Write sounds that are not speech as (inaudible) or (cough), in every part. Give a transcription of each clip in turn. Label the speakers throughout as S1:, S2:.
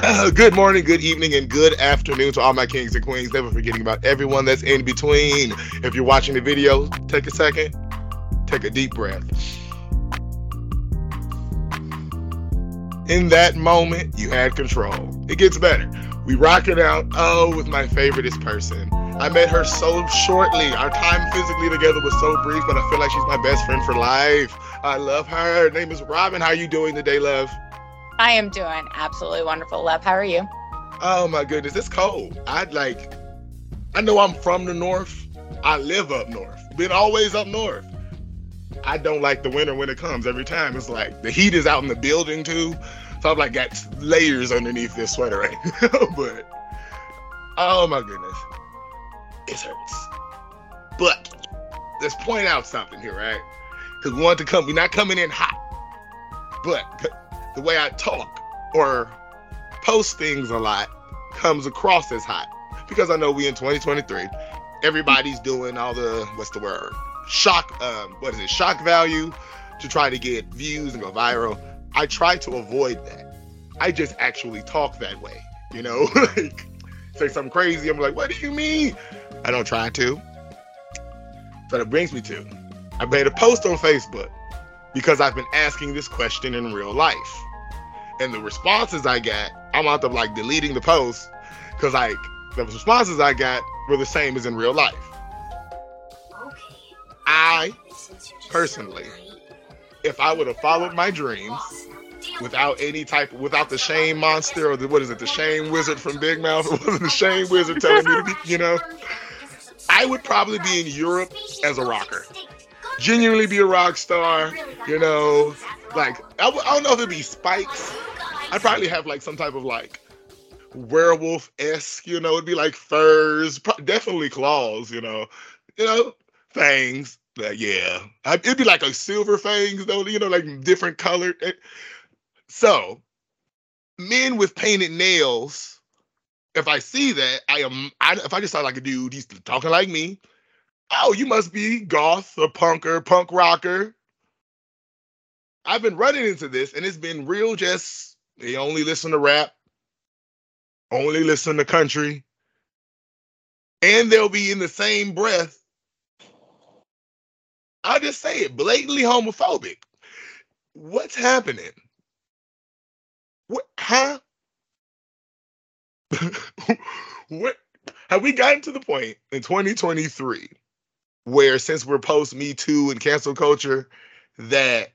S1: (laughs) Good morning, good evening, and good afternoon to all my kings and queens. Never forgetting about everyone that's in between. If you're watching the video, take a second, take a deep breath. In that moment, you had control. It gets better. We rock it out. Oh, with my favoriteest person. I met her so shortly. Our time physically together was so brief, but I feel like she's my best friend for life. I love her. Her name is Robin. How you doing today, love?
S2: I am doing absolutely wonderful, love. How are you?
S1: Oh my goodness, it's cold. I'd like I know I'm from the north. I live up north. Been always up north. I don't like the winter when it comes every time. It's like the heat is out in the building too. So I've like got layers underneath this sweater right (laughs) but oh my goodness. It hurts. But let's point out something here, right? Because we want to come, we're not coming in hot. But the way I talk or post things a lot comes across as hot because I know we in 2023. Everybody's doing all the what's the word? Shock. Um, what is it? Shock value to try to get views and go viral. I try to avoid that. I just actually talk that way. You know, (laughs) like say something crazy. I'm like, what do you mean? I don't try to. But it brings me to. I made a post on Facebook because I've been asking this question in real life. And the responses I got, I'm out of like deleting the post because like the responses I got were the same as in real life. I personally, if I would have followed my dreams without any type, without the shame monster or the what is it, the shame wizard from Big Mouth, or was (laughs) it the shame wizard telling me to be, you know, I would probably be in Europe as a rocker genuinely be a rock star, you know, like I w- I don't know if it'd be spikes. I'd probably have like some type of like werewolf esque, you know, it'd be like furs, pro- definitely claws, you know, you know, fangs. But yeah, I, it'd be like a silver fangs though, you know, like different colored. Eh, so, men with painted nails. If I see that, I am. I, if I just saw like a dude, he's talking like me, oh, you must be goth or punker, punk rocker. I've been running into this and it's been real just they only listen to rap, only listen to country, and they'll be in the same breath. I'll just say it blatantly homophobic. What's happening? What huh? (laughs) what have we gotten to the point in 2023 where since we're post Me Too and cancel culture, that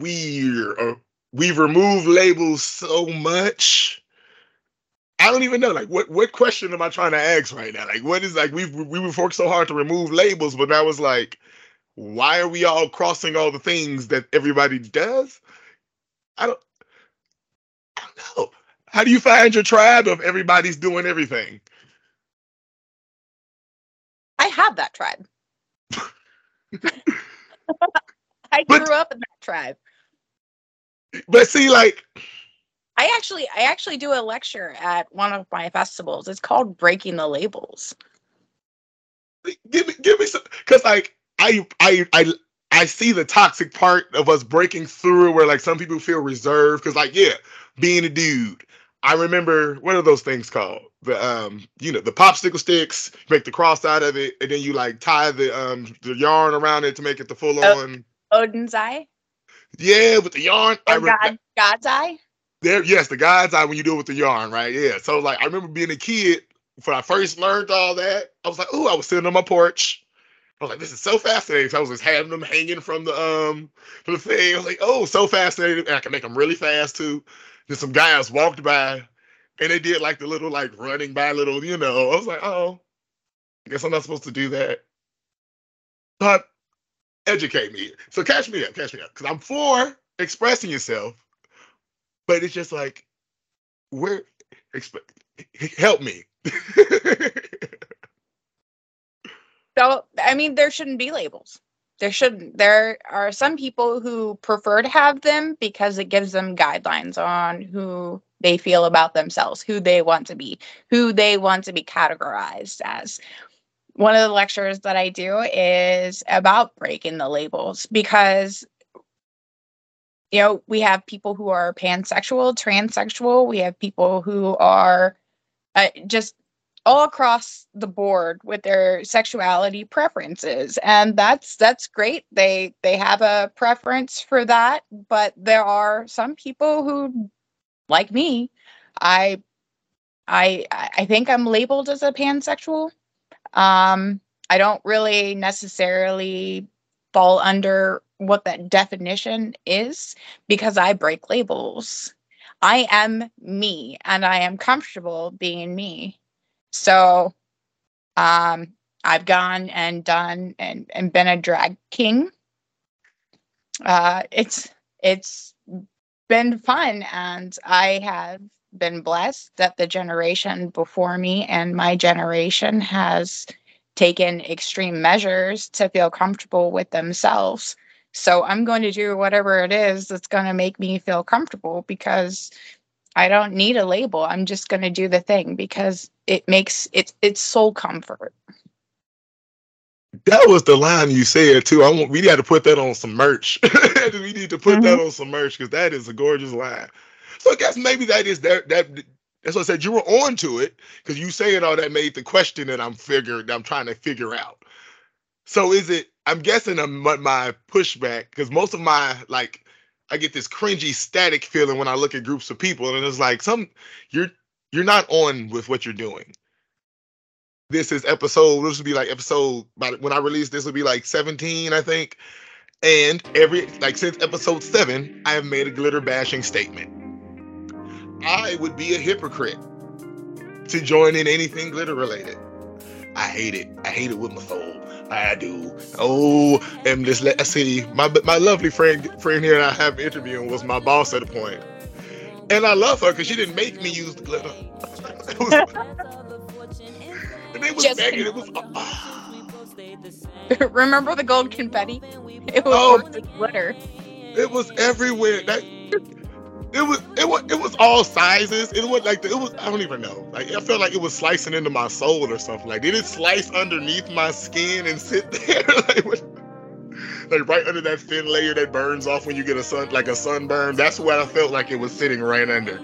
S1: we uh, we've removed labels so much. I don't even know. Like, what what question am I trying to ask right now? Like, what is like we've we have worked so hard to remove labels, but now it's like, why are we all crossing all the things that everybody does? I don't. I don't know. How do you find your tribe of everybody's doing everything?
S2: I have that tribe. (laughs) (laughs) I grew but, up in that tribe.
S1: But see, like
S2: I actually I actually do a lecture at one of my festivals. It's called Breaking the Labels.
S1: Give me give me some because like I I I I see the toxic part of us breaking through where like some people feel reserved because like yeah, being a dude. I remember what are those things called? the um you know the popsicle sticks make the cross out of it and then you like tie the um the yarn around it to make it the full on
S2: odin's eye
S1: yeah with the yarn
S2: I re- God, god's eye
S1: there yes the god's eye when you do it with the yarn right yeah so like i remember being a kid when i first learned all that i was like oh i was sitting on my porch I was like, this is so fascinating. So I was just having them hanging from the um from the thing. I was like, oh, so fascinating. And I can make them really fast too. Then some guys walked by and they did like the little like running by little, you know. I was like, oh, I guess I'm not supposed to do that. But educate me. So catch me up, catch me up. Because I'm for expressing yourself, but it's just like, where exp- help me. (laughs)
S2: so I mean, there shouldn't be labels. There shouldn't. There are some people who prefer to have them because it gives them guidelines on who they feel about themselves, who they want to be, who they want to be categorized as. One of the lectures that I do is about breaking the labels because you know, we have people who are pansexual, transsexual. We have people who are uh, just all across the board with their sexuality preferences. And that's that's great. They they have a preference for that. But there are some people who like me i i i think i'm labeled as a pansexual um i don't really necessarily fall under what that definition is because i break labels i am me and i am comfortable being me so um, I've gone and done and, and been a drag king. Uh, it's it's been fun and I have been blessed that the generation before me and my generation has taken extreme measures to feel comfortable with themselves. So I'm going to do whatever it is that's going to make me feel comfortable because I don't need a label. I'm just going to do the thing because it makes it it's soul comfort.
S1: That was the line you said too. I want we got to put that on some merch. (laughs) we need to put mm-hmm. that on some merch because that is a gorgeous line. So I guess maybe that is that that that's what I said. You were on to it because you saying all that made the question that I'm figuring I'm trying to figure out. So is it? I'm guessing I'm, my pushback because most of my like I get this cringy static feeling when I look at groups of people, and it's like some you're you're not on with what you're doing. This is episode. This would be like episode. When I release this, will be like 17, I think. And every like since episode seven, I have made a glitter bashing statement. I would be a hypocrite to join in anything glitter related. I hate it. I hate it with my soul. I do. Oh, and just let us see. My my lovely friend friend here and I have interviewing was my boss at a point, and I love her because she didn't make me use the glitter. it was, (laughs) and it was Just begging. It was.
S2: Uh, (laughs) Remember the gold confetti? It was oh, glitter.
S1: It was everywhere. That it was it was it was all sizes. It was like the, it was I don't even know. Like I felt like it was slicing into my soul or something. Like did it slice underneath my skin and sit (laughs) there like, like right under that thin layer that burns off when you get a sun like a sunburn? That's what I felt like it was sitting right under.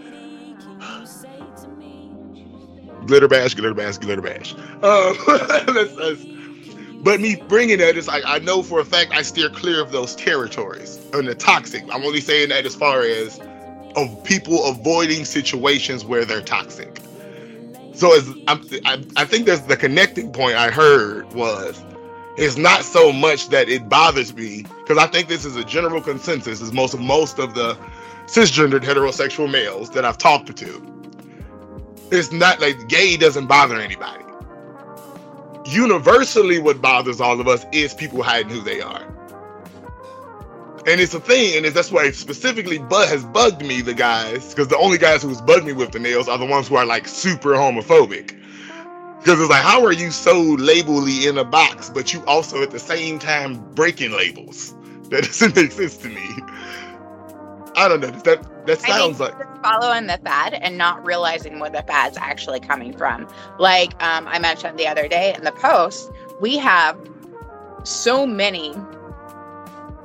S1: glitter bash, glitter bash, glitter bash. Um, (laughs) that's, that's, but me bringing that is like I know for a fact I steer clear of those territories and the toxic. I'm only saying that as far as of people avoiding situations where they're toxic. So as I, I think that's the connecting point I heard was it's not so much that it bothers me because I think this is a general consensus is most of most of the cisgendered heterosexual males that I've talked to. It's not like gay doesn't bother anybody. Universally, what bothers all of us is people hiding who they are and it's a thing, and it's, that's why specifically Bud has bugged me, the guys, because the only guys who's bugged me with the nails are the ones who are like super homophobic. Because it's like, how are you so labelly in a box, but you also at the same time breaking labels? (laughs) That doesn't make sense to me. I don't know. That that sounds like
S2: following the fad and not realizing where the fad's actually coming from. Like um, I mentioned the other day in the post, we have so many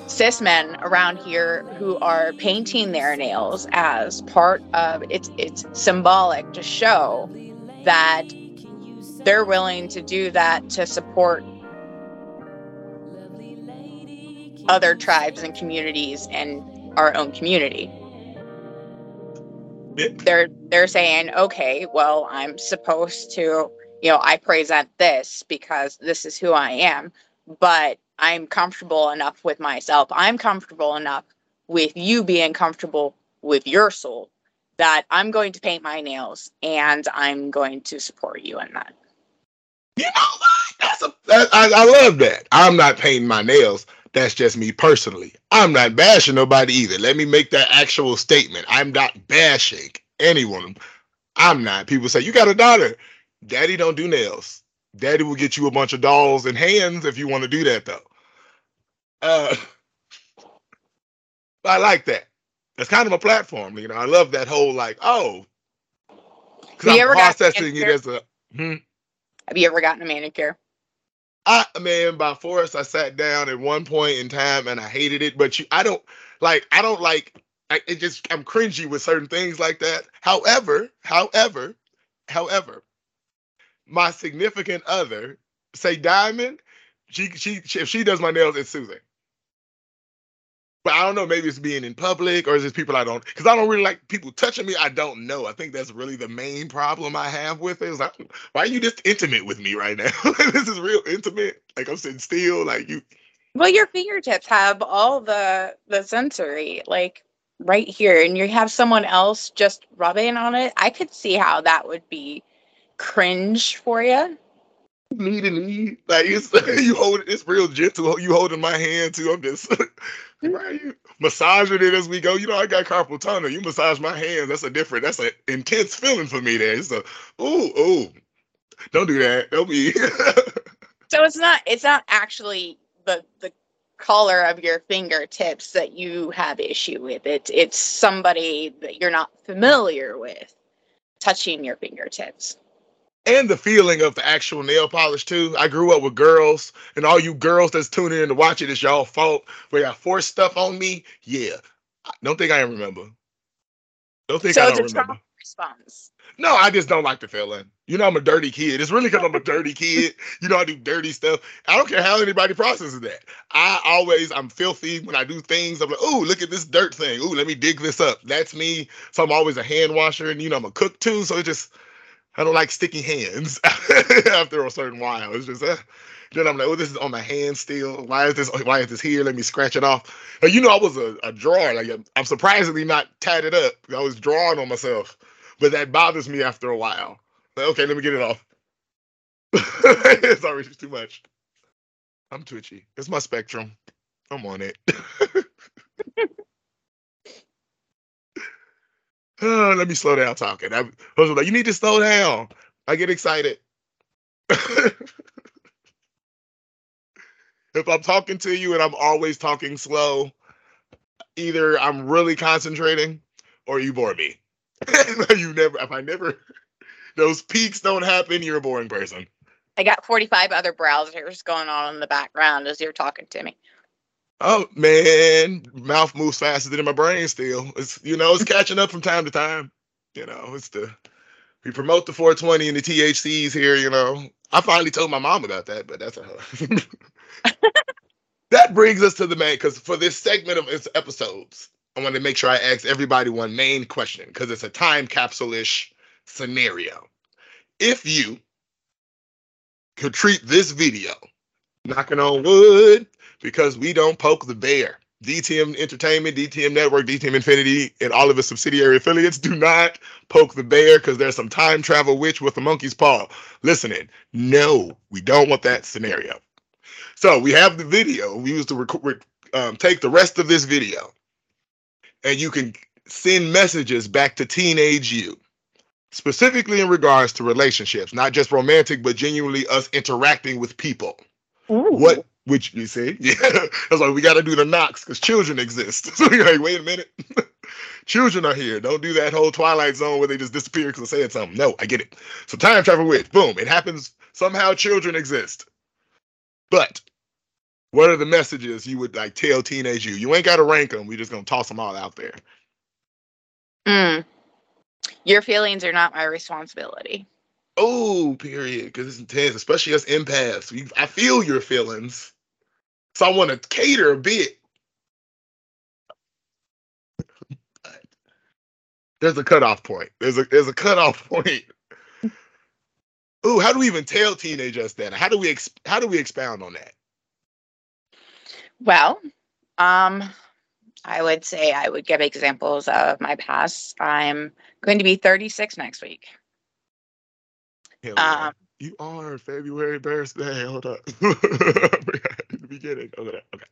S2: cis men around here who are painting their nails as part of it's it's symbolic to show that they're willing to do that to support other tribes and communities and our own community. They're they're saying, okay, well, I'm supposed to, you know, I present this because this is who I am, but I'm comfortable enough with myself. I'm comfortable enough with you being comfortable with your soul that I'm going to paint my nails and I'm going to support you in that.
S1: You know what? That's a that, I, I love that. I'm not painting my nails. That's just me personally. I'm not bashing nobody either. Let me make that actual statement. I'm not bashing anyone. I'm not. People say, You got a daughter. Daddy don't do nails. Daddy will get you a bunch of dolls and hands if you want to do that though. Uh, (laughs) I like that. It's kind of a platform, you know. I love that whole like, oh, because I'm processing it as a.
S2: Hmm? Have you ever gotten a manicure?
S1: I man, by force, I sat down at one point in time and I hated it. But you, I don't. Like I don't like. I, it just I'm cringy with certain things like that. However, however, however, my significant other, say Diamond, she she, she if she does my nails, it's soothing. But I don't know. Maybe it's being in public, or is it people I don't? Because I don't really like people touching me. I don't know. I think that's really the main problem I have with it. Is like, why are you just intimate with me right now? (laughs) this is real intimate. Like I'm sitting still. Like you.
S2: Well, your fingertips have all the the sensory, like right here, and you have someone else just rubbing on it. I could see how that would be cringe for you.
S1: Knee to knee, like it's (laughs) you hold it. It's real gentle. You holding my hand too. I'm just (laughs) right, you massaging it as we go. You know, I got carpal tunnel. You massage my hands. That's a different. That's an intense feeling for me. There, it's a ooh ooh. Don't do that. Don't be. (laughs)
S2: so it's not. It's not actually the the color of your fingertips that you have issue with. It it's somebody that you're not familiar with touching your fingertips
S1: and the feeling of the actual nail polish too. I grew up with girls, and all you girls that's tuning in to watch it, it's y'all fault. We got forced stuff on me. Yeah, don't think I remember. Don't think so I don't remember. Response. No, I just don't like the feeling. You know, I'm a dirty kid. It's really because I'm a dirty kid. You know, I do dirty stuff. I don't care how anybody processes that. I always, I'm filthy when I do things. I'm like, oh, look at this dirt thing. Ooh, let me dig this up. That's me. So I'm always a hand washer, and you know, I'm a cook too. So it just, I don't like sticky hands (laughs) after a certain while. It's just, uh, then I'm like, oh, this is on my hand still. Why is this? Why is this here? Let me scratch it off. You know, I was a, a drawer. Like I'm surprisingly not tatted up. I was drawing on myself, but that bothers me after a while. Like, okay, let me get it off. (laughs) it's already too much. I'm twitchy. It's my spectrum. I'm on it. (laughs) oh, (sighs) let me slow down talking. I, was like, you need to slow down. I get excited. (laughs) if I'm talking to you and I'm always talking slow, either I'm really concentrating or you bore me. (laughs) you never, if I never, those peaks don't happen, you're a boring person.
S2: I got 45 other browsers going on in the background as you're talking to me.
S1: Oh man, mouth moves faster than my brain still. It's you know, it's catching up from time to time. You know, it's the we promote the 420 and the THCs here, you know. I finally told my mom about that, but that's a (laughs) that brings us to the main because for this segment of its episodes, I want to make sure I ask everybody one main question because it's a time capsule-ish scenario. If you could treat this video, knocking on wood, because we don't poke the bear. DTM Entertainment, DTM Network, DTM Infinity, and all of its subsidiary affiliates do not poke the bear because there's some time travel witch with a monkey's paw. Listening, no, we don't want that scenario. So we have the video. We used to rec- um, take the rest of this video, and you can send messages back to teenage you, specifically in regards to relationships, not just romantic, but genuinely us interacting with people. Ooh. What which you see, (laughs) yeah, that's why we got to do the knocks because children exist. (laughs) So you're like, wait a minute, (laughs) children are here. Don't do that whole Twilight Zone where they just disappear because they said something. No, I get it. So time travel witch, boom, it happens. Somehow children exist. But what are the messages you would like tell teenage you? You ain't got to rank them. We're just gonna toss them all out there.
S2: Mm. Your feelings are not my responsibility.
S1: Oh, period. Because it's intense, especially us empaths. We, I feel your feelings. So I want to cater a bit. There's a cutoff point. There's a there's a cutoff (laughs) point. Ooh, how do we even tell teenagers that? How do we ex- how do we expound on that?
S2: Well, um, I would say I would give examples of my past. I'm going to be 36 next week.
S1: Um, you are February birthday. Hold up. (laughs) the
S2: beginning. Okay. Okay.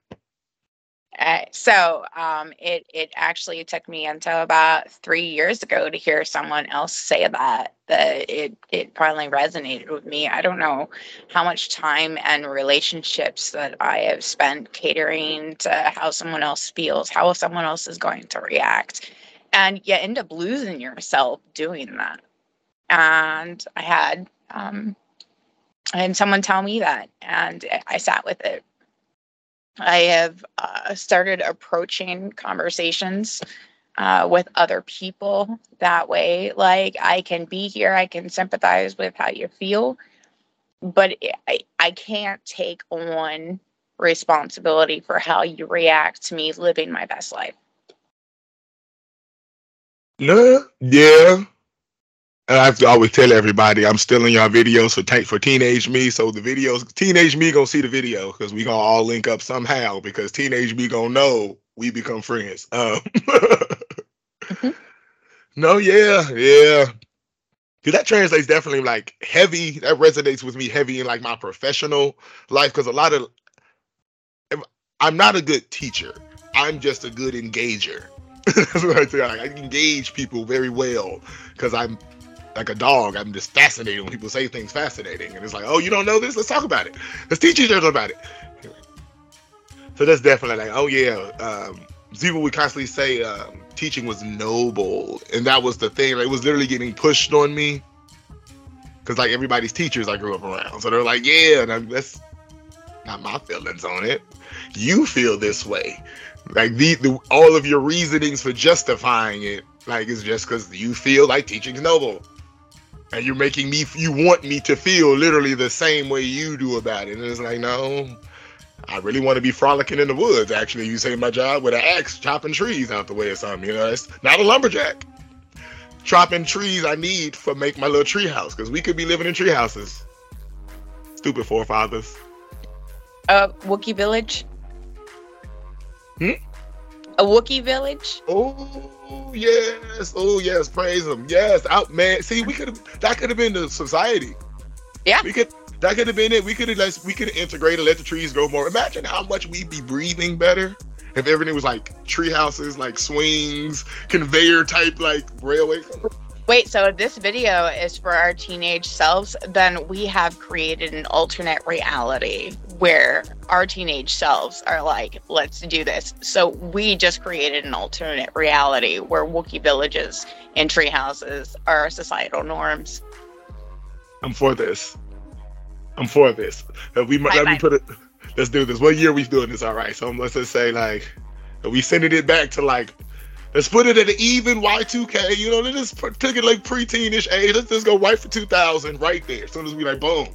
S2: Uh, so um, it it actually took me until about three years ago to hear someone else say that that it it finally resonated with me. I don't know how much time and relationships that I have spent catering to how someone else feels, how someone else is going to react, and you end up losing yourself doing that and I had um, I had someone tell me that, and I sat with it. I have uh, started approaching conversations uh, with other people that way. Like I can be here, I can sympathize with how you feel, but I, I can't take on responsibility for how you react to me living my best life.
S1: No, yeah. And I have to always tell everybody I'm still in y'all videos for take for teenage me. So the videos, teenage me gonna see the video because we gonna all link up somehow because teenage me gonna know we become friends. (laughs) Um, mm-hmm. No, yeah, yeah. Cause that translates definitely like heavy. That resonates with me heavy in like my professional life. Cause a lot of I'm not a good teacher. I'm just a good engager. (laughs) That's what I say. I engage people very well because I'm like a dog. I'm just fascinated when people say things fascinating, and it's like, oh, you don't know this? Let's talk about it. Let's teach each other about it. So that's definitely like, oh yeah. Um, Ziva would constantly say um, teaching was noble, and that was the thing. Like, it was literally getting pushed on me because like everybody's teachers I grew up around, so they're like, yeah, and I'm, that's not my feelings on it. You feel this way, like the, the all of your reasonings for justifying it, like is just because you feel like teaching's noble and you're making me you want me to feel literally the same way you do about it. And it's like no i really want to be frolicking in the woods. Actually you say my job with an axe chopping trees out the way or something you know it's not a lumberjack. Chopping trees i need for make my little tree house because we could be living in tree houses stupid forefathers.
S2: Uh wookie village?
S1: Hmm?
S2: A wookie village
S1: oh yes, oh yes, praise him. Yes, out man. See, we could have that could have been the society.
S2: Yeah.
S1: We could that could have been it. We could have we could have integrated, let the trees grow more. Imagine how much we'd be breathing better if everything was like tree houses, like swings, conveyor type like railway.
S2: Wait, so if this video is for our teenage selves, then we have created an alternate reality where our teenage selves are like, let's do this. So we just created an alternate reality where Wookiee villages and tree houses are societal norms.
S1: I'm for this. I'm for this. We let me put it. Let's do this. What year we doing this? All right. So let's just say like we sending it back to like Let's put it at an even Y2K. You know, let's just took it like preteenish age. Let's just go right for 2000 right there. As soon as we like, boom.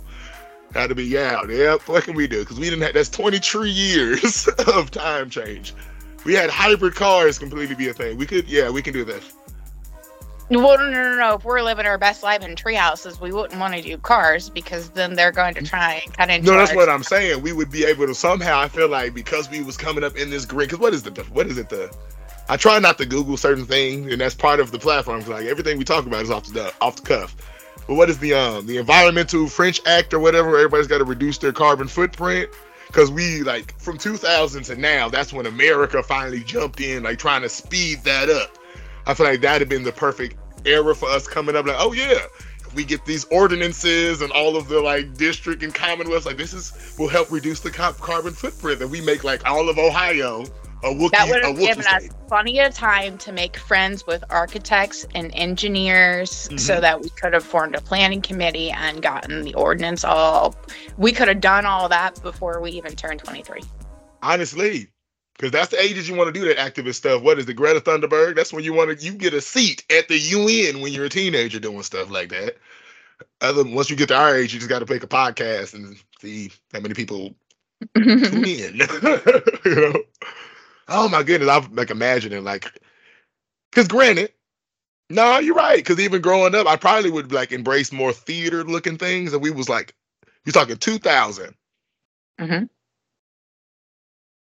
S1: Had to be yeah, yeah. What can we do? Because we didn't have that's 23 years (laughs) of time change. We had hybrid cars completely be a thing. We could, yeah, we can do this.
S2: Well, no, no, no. If we're living our best life in tree houses, we wouldn't want to do cars because then they're going to try and cut of.
S1: No, that's what I'm saying. We would be able to somehow. I feel like because we was coming up in this green. Because what is the what is it the I try not to Google certain things, and that's part of the platform. Like everything we talk about is off the off the cuff. But what is the um the environmental French Act or whatever? Everybody's got to reduce their carbon footprint because we like from 2000 to now. That's when America finally jumped in, like trying to speed that up. I feel like that'd have been the perfect era for us coming up. Like, oh yeah, we get these ordinances and all of the like district and commonwealths, like this is will help reduce the carbon footprint that we make like all of Ohio Wookiee,
S2: that would have
S1: given
S2: us plenty of time to make friends with architects and engineers mm-hmm. so that we could have formed a planning committee and gotten the ordinance all we could have done all that before we even turned 23
S1: honestly because that's the ages you want to do that activist stuff. What is the greta thunberg? That's when you want to you get a seat at the un when you're a teenager doing stuff like that. Other once you get to our age you just got to make a podcast and see how many people (laughs) tune in. (laughs) You know Oh my goodness, I'm like imagining like, because granted, no, you're right. Because even growing up, I probably would like embrace more theater looking things, and we was like, you're talking 2000.
S2: Mm-hmm.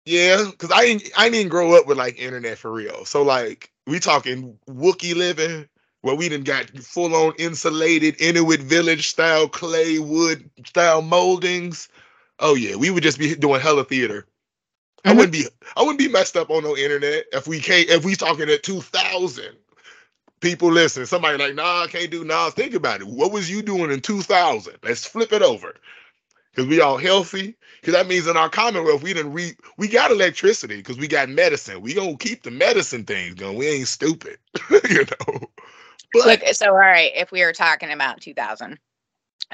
S1: Yeah, because I didn't, I didn't grow up with like internet for real. So like, we talking Wookiee living where we didn't got full on insulated Inuit village style clay wood style moldings. Oh yeah, we would just be doing hella theater I wouldn't be I wouldn't be messed up on no internet if we can't if we talking at two thousand people listen. Somebody like, nah, I can't do nah. Think about it. What was you doing in two thousand? Let's flip it over. Cause we all healthy. Cause that means in our commonwealth we didn't re we got electricity because we got medicine. We gonna keep the medicine things going. We ain't stupid, (laughs) you know.
S2: But, Look, so all right, if we were talking about 2000,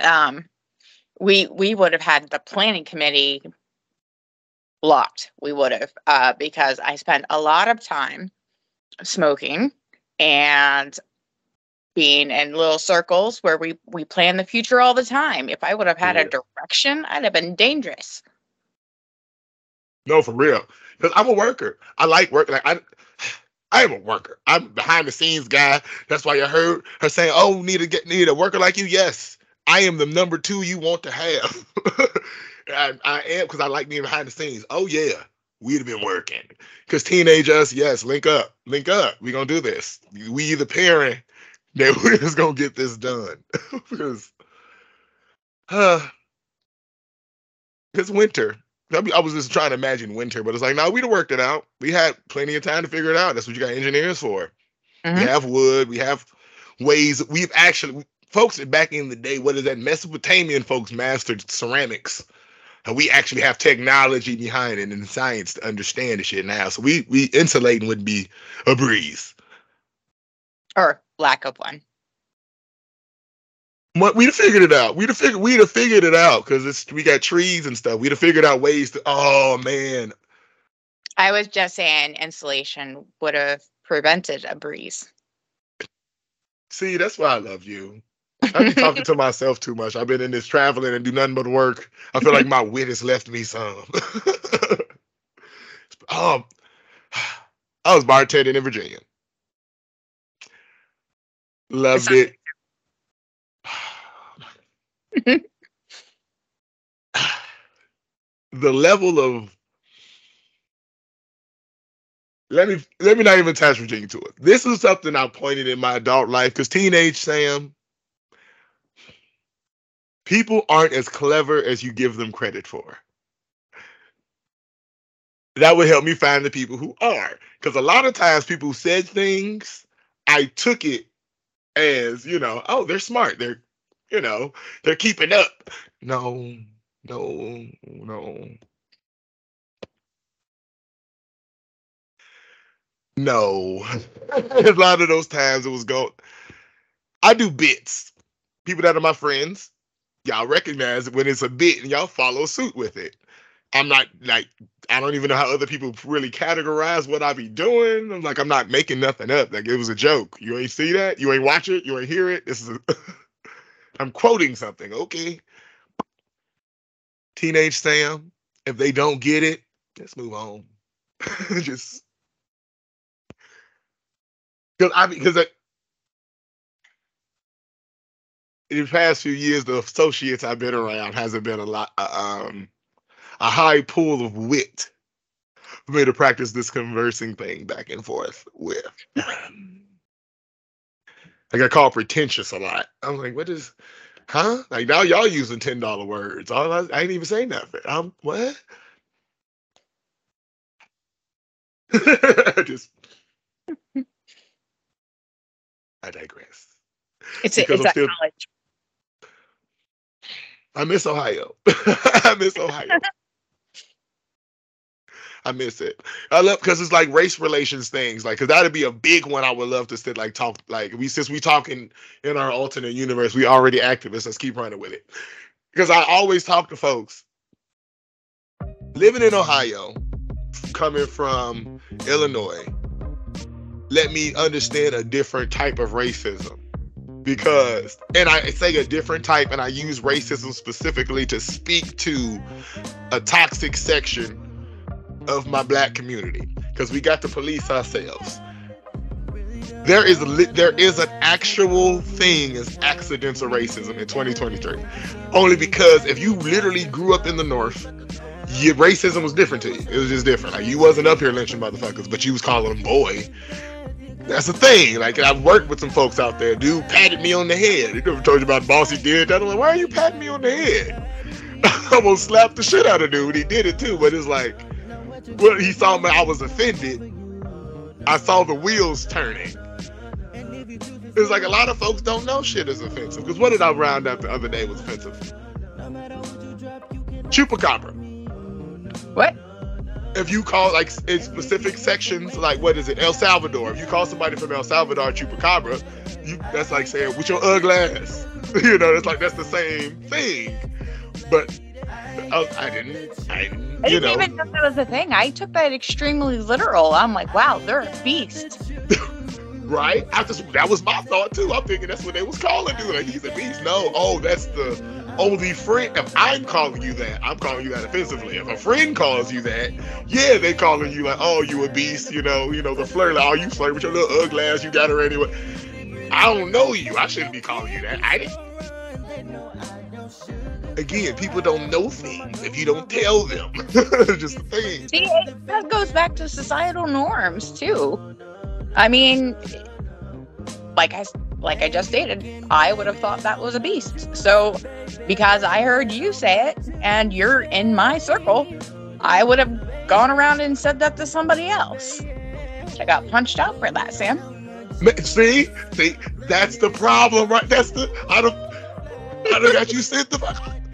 S2: um, we we would have had the planning committee locked. We would have uh, because I spent a lot of time smoking and being in little circles where we we plan the future all the time. If I would have had
S1: Yeah.
S2: a direction, I'd have been dangerous.
S1: No, for real. Because I'm a worker. I like work. Like I, I am a worker. I'm behind the scenes guy. That's why you heard her saying, "Oh, need to get need a worker like you." Yes, I am the number two you want to have. (laughs) I, I am because I like being behind the scenes. Oh yeah, we'd have been working. Because teenage us, yes, link up, link up. We gonna do this. We the parent (laughs) that we're just gonna get this done. (laughs) because, uh, it's winter. I, was just trying to imagine winter, but it's like, no, we'd have worked it out. We had plenty of time to figure it out. That's what you got engineers for.
S2: Mhm.
S1: We have wood. We have ways. We've actually, folks back in the day, what is that? Mesopotamian folks mastered ceramics. And we actually have technology behind it and science to understand the shit now. So we we insulating would be a breeze.
S2: Or lack of one.
S1: What we'd have figured it out. We'd have figured we'd have figured it out because it's we got trees and stuff. We'd have figured out ways to. Oh man,
S2: I was just saying insulation would have prevented a breeze.
S1: See, that's why I love you. I be (laughs) talking to myself too much. I've been in this traveling and do nothing but work. I feel like my wit has left me some. (laughs) um, (sighs) I was bartending in Virginia. Loved it. (sighs) the level of let me let me not even attach Virginia to it. This is something I pointed in my adult life because teenage Sam, people aren't as clever as you give them credit for. That would help me find the people who are. Because a lot of times people said things, I took it as, you know, oh, they're smart. They're, you know, they're keeping up. No, no, no. No. (laughs) a lot of those times it was go. I do bits. People that are my friends, y'all recognize it when it's a bit and y'all follow suit with it. I'm not like I don't even know how other people really categorize what I be doing. I'm like I'm not making nothing up. Like it was a joke. You ain't see that? You ain't watch it? You ain't hear it? This is a (laughs) I'm quoting something. Okay. Teenage Sam, if they don't get it, let's move on. (laughs) Just because I because in the past few years, the associates I've been around hasn't been a lot, uh, um, a high pool of wit for me to practice this conversing thing back and forth with. I got called pretentious a lot. I'm like, what is, huh? Like now y'all using ten dollar words. I, I ain't even saying nothing. I'm what? (laughs) Just, (laughs) I digress.
S2: It's a, it's
S1: I'm
S2: a
S1: still-
S2: college.
S1: I miss Ohio. (laughs) I miss Ohio. I miss it. I love because it's like race relations things. Like, cause that'd be a big one. I would love to sit like talk. Like we since we talking in our alternate universe, we already activists. Let's keep running with it. Because I always talk to folks living in Ohio, coming from Illinois. Let me understand a different type of racism because and i say a different type and i use racism specifically to speak to a toxic section of my black community because we got to police ourselves. There is there is an actual thing as accidental racism in 2023 only because if you literally grew up in the north your racism was different to you. It was just different. Like you wasn't up here lynching motherfuckers but you was calling them boy that's the thing. Like I've worked with some folks out there. Dude patted me on the head. He never told you about boss he did that. I'm like, why are you patting me on the head? (laughs) I almost slapped the shit out of dude. He did it too, but it's like, well, he saw me. I was offended. I saw the wheels turning. It's like a lot of folks don't know shit is offensive. Because what did I round up the other day was offensive? Chupacabra.
S2: What?
S1: If you call like in specific sections, like what is it, El Salvador? If you call somebody from El Salvador chupacabra, you that's like saying with your ugly ass. (laughs) you know, it's like that's the same thing. But I, I didn't, I didn't
S2: I didn't
S1: know,
S2: even know that was a thing. I took that extremely literal. I'm like, wow, they're a beast. (laughs)
S1: right? I just that was my thought too. I'm thinking that's what they was calling dude. Like he's a beast. No, oh, that's the only friend. If I'm calling you that, I'm calling you that offensively. If a friend calls you that, yeah, they calling you like, oh, you a beast. You know, you know the flirt. Like, oh, you flirt with your little ugly ass. You got her anyway. I don't know you. I shouldn't be calling you that. I didn't. Again, people don't know things if you don't tell them. (laughs) Just the thing.
S2: See, that goes back to societal norms too. I mean, like I like I just stated, I would have thought that was a beast. So, because I heard you say it and you're in my circle, I would have gone around and said that to somebody else. I got punched out for that, Sam.
S1: See, see, that's the problem, right? That's the I don't, I don't got you (laughs) sent the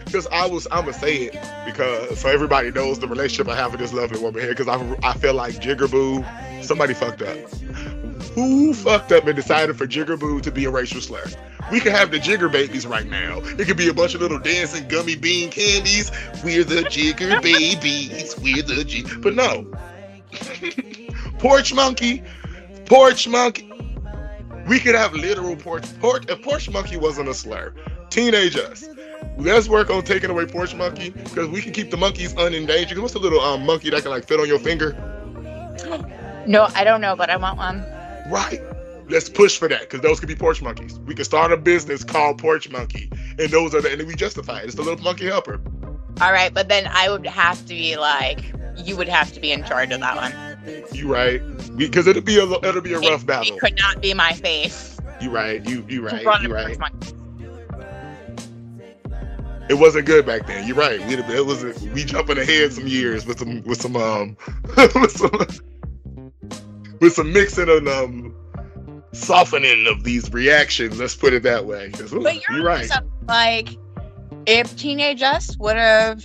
S1: because I was I'm gonna say it because so everybody knows the relationship I have with this lovely woman here because I I feel like Jigaboo somebody fucked up. Who fucked up and decided for Jigaboo to be a racial slur? We could have the Jigger babies right now. It could be a bunch of little dancing gummy bean candies. We're the Jigger babies. We're the G. But no. (laughs) porch monkey. Porch monkey. We could have literal porch. Porch. If porch monkey wasn't a slur, teenage us. Let's work on taking away porch monkey because we can keep the monkeys unendangered. What's the little um, monkey that can like fit on your finger?
S2: No, I don't know, but I want one.
S1: Right. Let's push for that because those could be porch monkeys. We could start a business called Porch Monkey, and those are the and we justify it. It's the little monkey helper.
S2: All right, but then I would have to be like, you would have to be in charge of that one.
S1: You right? Because it'll be a it'll be a rough battle.
S2: It could not be my face.
S1: You right? You you right? You right?
S2: one.
S1: It wasn't good back then. You're right. We it was we jumping ahead some years with some with some um (laughs) with some with some mixing and um softening of these reactions. Let's put it that way. ooh,
S2: But you're,
S1: you're right.
S2: right. Like, if teenage us would have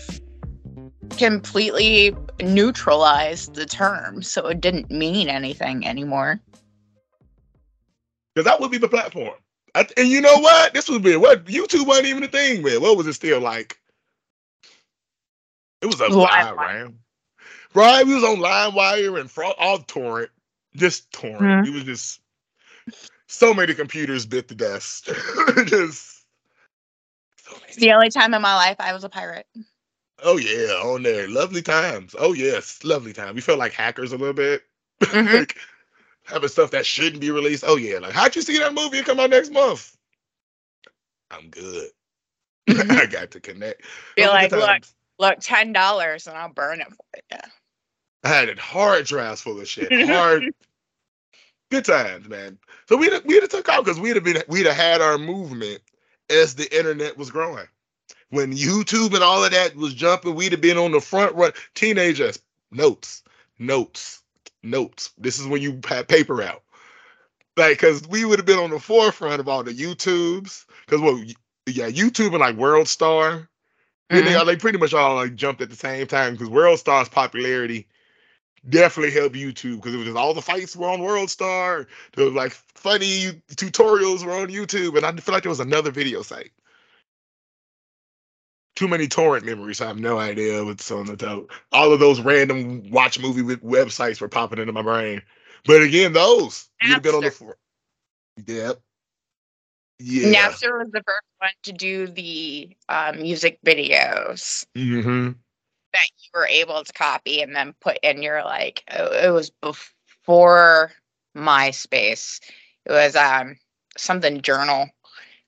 S2: completely neutralized the term, so it didn't mean anything anymore.
S1: Because that would be the platform. I, and you know what? This would be what YouTube wasn't even a thing, man. What was it still like? It was a live round. Right, we was on LimeWire and fraud, all torrent, just torrent.
S2: Mhm.
S1: It was just so many computers bit the dust. (laughs) just so
S2: It's the only time in my life I was a pirate.
S1: Oh yeah, on there, lovely times. Oh yes, lovely time. We felt like hackers a little bit, (laughs)
S2: Mhm.
S1: like having stuff that shouldn't be released. Oh yeah, like how'd you see that movie come out next month? I'm good. (laughs)
S2: Mhm.
S1: I got to connect.
S2: Be
S1: the
S2: like, look, look, ten dollars, and I'll burn it for you.
S1: I had it hard drives full of shit. (laughs) Hard. Good times, man. So we'd have, we'd have took out because we'd have been we'd have had our movement as the internet was growing. When YouTube and all of that was jumping, we'd have been on the front run. Teenagers, notes, notes, notes. This is when you had paper out. Like, cause we would have been on the forefront of all the YouTubes. Cause well, yeah, YouTube and like World Star. And they, mm-hmm. they pretty much all like jumped at the same time because World Star's popularity definitely helped YouTube because it was just all the fights were on World Star. There was like funny tutorials were on YouTube, and I feel like there was another video site. Too many torrent memories. I have no idea what's on the top. All of those random watch movie with websites were popping into my brain. But again, those we'd have been on the floor. Yep. Yeah.
S2: Napster was the first one to do the uh, music videos
S1: hmm
S2: that you were able to copy and then put in your like. It it was before MySpace. It was um something journal.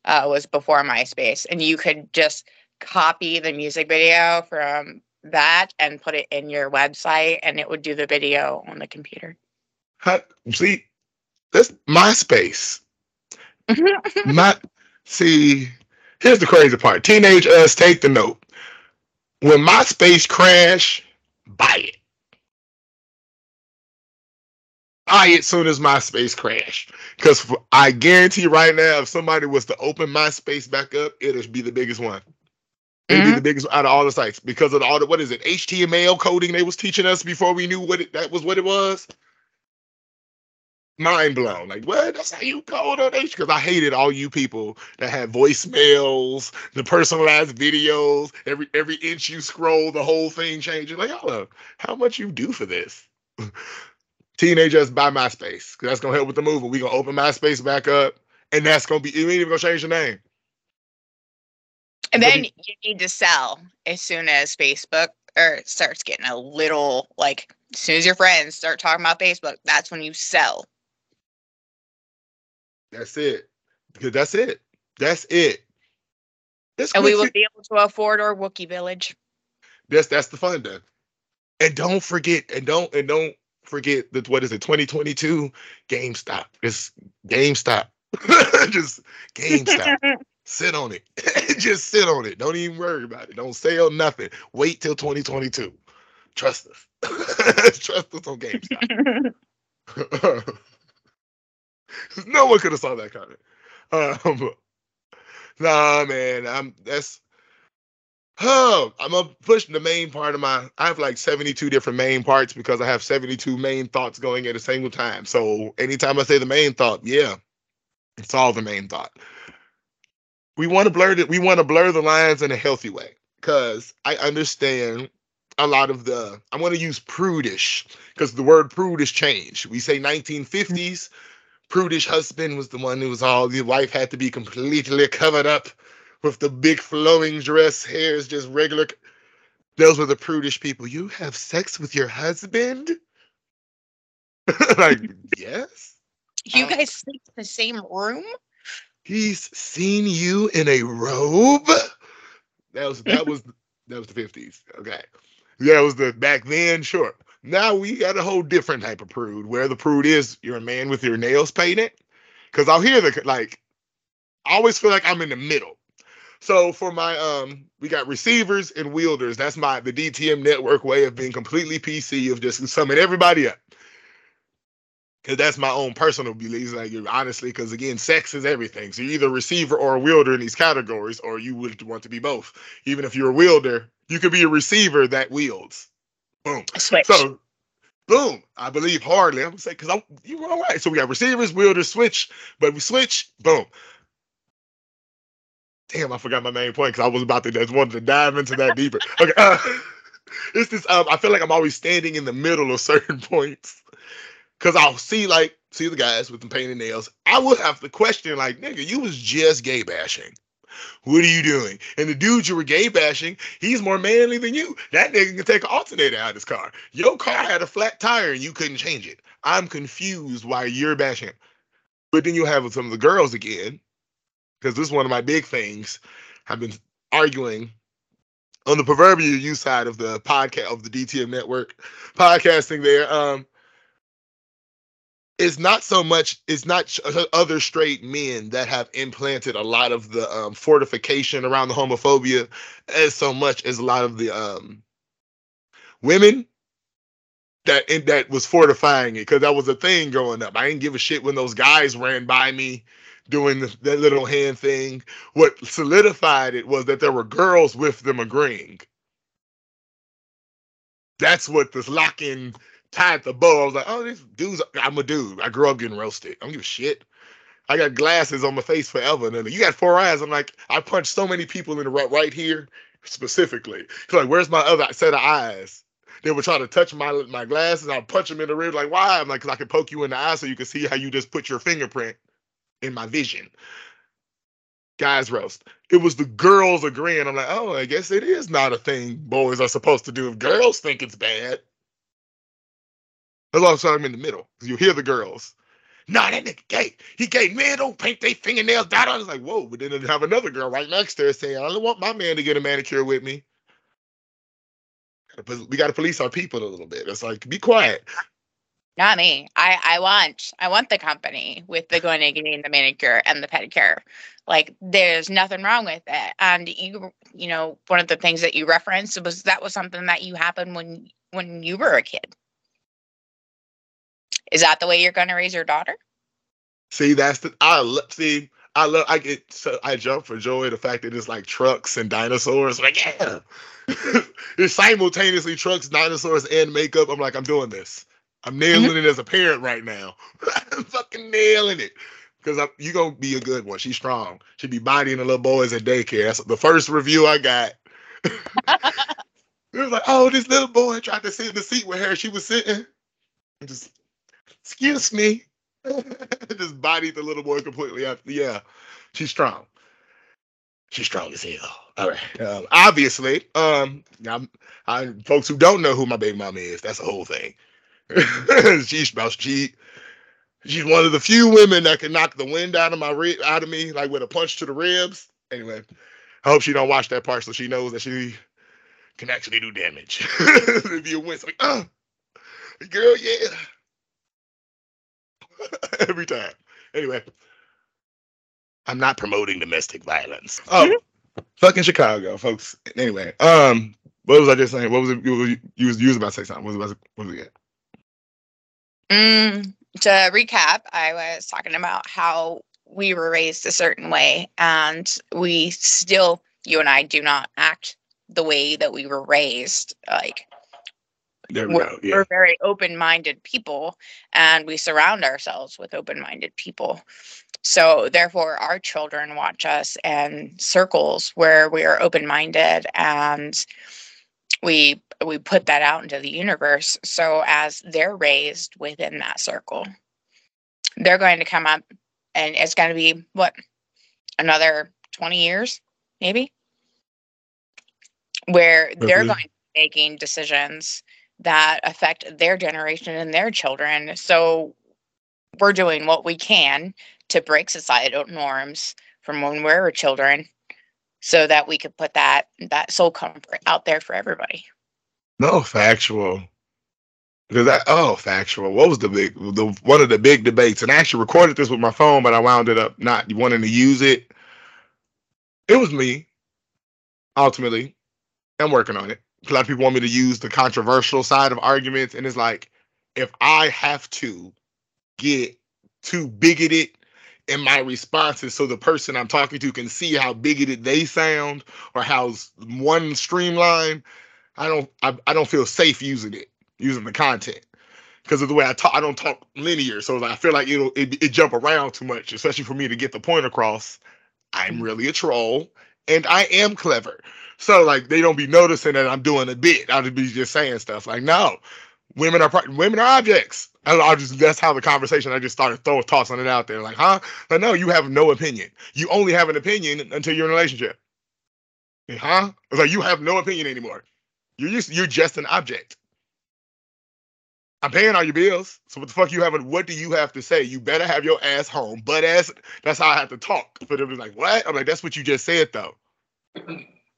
S2: Uh, was before MySpace, and you could just copy the music video from that and put it in your website, and it would do the video on the computer.
S1: How, see, that's MySpace. (laughs) My see, here's the crazy part. Teenage us take the note. When MySpace crash, buy it. Buy it soon as MySpace crash. Because I guarantee right now, if somebody was to open MySpace back up, it'll be the biggest one. It'd be
S2: Mhm.
S1: the biggest out of all the sites because of all the what is it HTML coding they was teaching us before we knew what it, that was what it was. Mind blown. Like, what? That's how you call donation? Because I hated all you people that had voicemails, the personalized videos. Every every inch you scroll, the whole thing changes. Like, y'all, uh, how much you do for this? (laughs) Teenagers buy MySpace because that's gonna help with the movement. We gonna open MySpace back up, and that's gonna be. You ain't even gonna change the name.
S2: And then you need to sell as soon as Facebook or starts getting a little like as soon as your friends start talking about Facebook, that's when you sell.
S1: That's it. Because that's it. That's it.
S2: That's and we will be able to afford our Wookiee village.
S1: That's that's the fun then. And don't forget, and don't and don't forget that what is it, 2022? GameStop. It's GameStop. Just GameStop. (laughs) (laughs) sit on it. (laughs) Just sit on it. Don't even worry about it. Don't sell nothing. Wait till 2022. Trust us. Trust us on GameStop. (laughs) no one could have saw that coming. Um, (laughs) nah, man, I'm that's. Oh, I'm gonna push the main part of my. I have like 72 different main parts because I have 72 main thoughts going at a single time. So anytime I say the main thought, yeah, it's all the main thought. We want to blur it. We want to blur the lines in a healthy way because I understand a lot of the. I want to use prudish because the word prudish changed. We say 1950s prudish husband was the one who was all the wife had to be completely covered up with the big flowing dress, hairs just regular. Those were the prudish people. You have sex with your husband? (laughs) like, yes.
S2: You uh, guys sleep in the same room?
S1: He's seen you in a robe. That was that (laughs) was that was the fifties. Okay, yeah, it was the back then. Sure, now we got a whole different type of prude where the prude is you're a man with your nails painted. Cause I'll hear the like, I always feel like I'm in the middle. So for my um, we got receivers and wielders. That's my the DTM network way of being completely PC of just summing everybody up. Cause that's my own personal beliefs. Like honestly, because again, sex is everything. So you're either a receiver or a wielder in these categories, or you would want to be both. Even if you're a wielder, you could be a receiver that wields. Boom.
S2: Switch.
S1: So, boom. I believe hardly. I'm gonna say because I'm you were all right. So we got receivers, wielders, switch, but we switch. Boom. Damn, I forgot my main point because I was about to just wanted to dive into that deeper. (laughs) Okay. Uh, (laughs) it's this. Um, I feel like I'm always standing in the middle of certain (laughs) points because I'll see like see the guys with the painted nails. I would have to question like, nigga, you was just gay bashing. What are you doing? And the dude you were gay bashing, he's more manly than you. That nigga can take an alternator out of his car. Your car had a flat tire and you couldn't change it. I'm confused why you're bashing. Him. But then you have some of the girls again, because this is one of my big things. I've been arguing on the proverbial you side of the podcast of the DTM network podcasting there. Um, it's not so much it's not other straight men that have implanted a lot of the um, fortification around the homophobia as so much as a lot of the um, women that in, that was fortifying it because that was a thing growing up. I didn't give a shit when those guys ran by me doing the, that little hand thing. What solidified it was that there were girls with them agreeing. That's what this lock-in tied the bow. I was like, oh, these dudes, I'm a dude. I grew up getting roasted. I don't give a shit. I got glasses on my face forever. And then you got four eyes. I'm like, I punched so many people in the right, right here specifically. It's like, where's my other set of eyes? They would try to touch my my glasses. I'd punch them in the rib. Like, why? I'm like, because I can poke you in the eye so you can see how you just put your fingerprint in my vision. Guys roast. It was the girls agreeing. I'm like, oh, I guess it is not a thing boys are supposed to do. If girls think it's bad, that's why I'm in the middle. You hear the girls. Nah, that nigga gay. He gay. Man, don't paint their fingernails. That I was like, whoa. But then I have another girl right next to her saying, I don't want my man to get a manicure with me. We got to police our people a little bit. It's like, be quiet.
S2: Not me. I I want I want the company with the going and the manicure and the pedicure. Like there's nothing wrong with it. And you you know one of the things that you referenced was that was something that you happened when when you were a kid. Is that the way you're going to raise your daughter?
S1: See, that's the I love. See, I love. I get so I jump for joy the fact that it's like trucks and dinosaurs. Like yeah, (laughs) it's simultaneously trucks, dinosaurs, and makeup. I'm like, I'm doing this. I'm nailing mm-hmm. it as a parent right now. (laughs) I'm fucking nailing it. Because you gonna be a good one. She's strong. She be bodying the little boys at daycare. That's the first review I got. (laughs) it was like, oh, this little boy tried to sit in the seat with her. She was sitting. And just, excuse me. (laughs) just bodied the little boy completely. After. Yeah, she's strong. She's strong as hell. All right. Um, obviously, um, I'm, I, folks who don't know who my baby mama is, that's the whole thing. (laughs) she's about she she's one of the few women that can knock the wind out of my rib out of me like with a punch to the ribs. Anyway, I hope she don't watch that part so she knows that she can actually do damage. (laughs) if you win. Like, oh, girl, yeah. (laughs) Every time. Anyway, I'm not promoting domestic violence. (laughs) Oh, fucking Chicago, folks. Anyway, um, what was I just saying? What was it? You was you was, you was about to say something. What was about to, what was it?
S2: Mm, to recap, I was talking about how we were raised a certain way, and we still, you and I, do not act the way that we were raised. Like,
S1: we
S2: we're,
S1: go, yeah.
S2: we're very open-minded people, and we surround ourselves with open-minded people. So, therefore, our children watch us in circles where we are open-minded and we we put that out into the universe so as they're raised within that circle they're going to come up and it's going to be what another 20 years maybe where they're mm-hmm. going to be making decisions that affect their generation and their children so we're doing what we can to break societal norms from when we were children so that we could put that that soul comfort out there for everybody.
S1: No, factual. Because that oh, factual. What was the big the one of the big debates? And I actually recorded this with my phone, but I wound it up not wanting to use it. It was me, ultimately. I'm working on it. A lot of people want me to use the controversial side of arguments, and it's like if I have to get too bigoted in my responses so the person I'm talking to can see how bigoted they sound or how one streamline. I don't I, I don't feel safe using it, using the content. Because of the way I talk, I don't talk linear, so I feel like it'll it, it jump around too much, especially for me to get the point across. I'm mm. really a troll, and I am clever. So like they don't be noticing that I'm doing a bit. I'll be just saying stuff like, no, women are women are objects. I, I just that's how the conversation. I just started throwing tossing it out there, like, huh? But no, you have no opinion. You only have an opinion until you're in a relationship. Huh? It's like you have no opinion anymore. You're just you're just an object. I'm paying all your bills. So what the fuck you having? What do you have to say? You better have your ass home. But as that's how I have to talk. For them to like, what? I'm like, that's what you just said though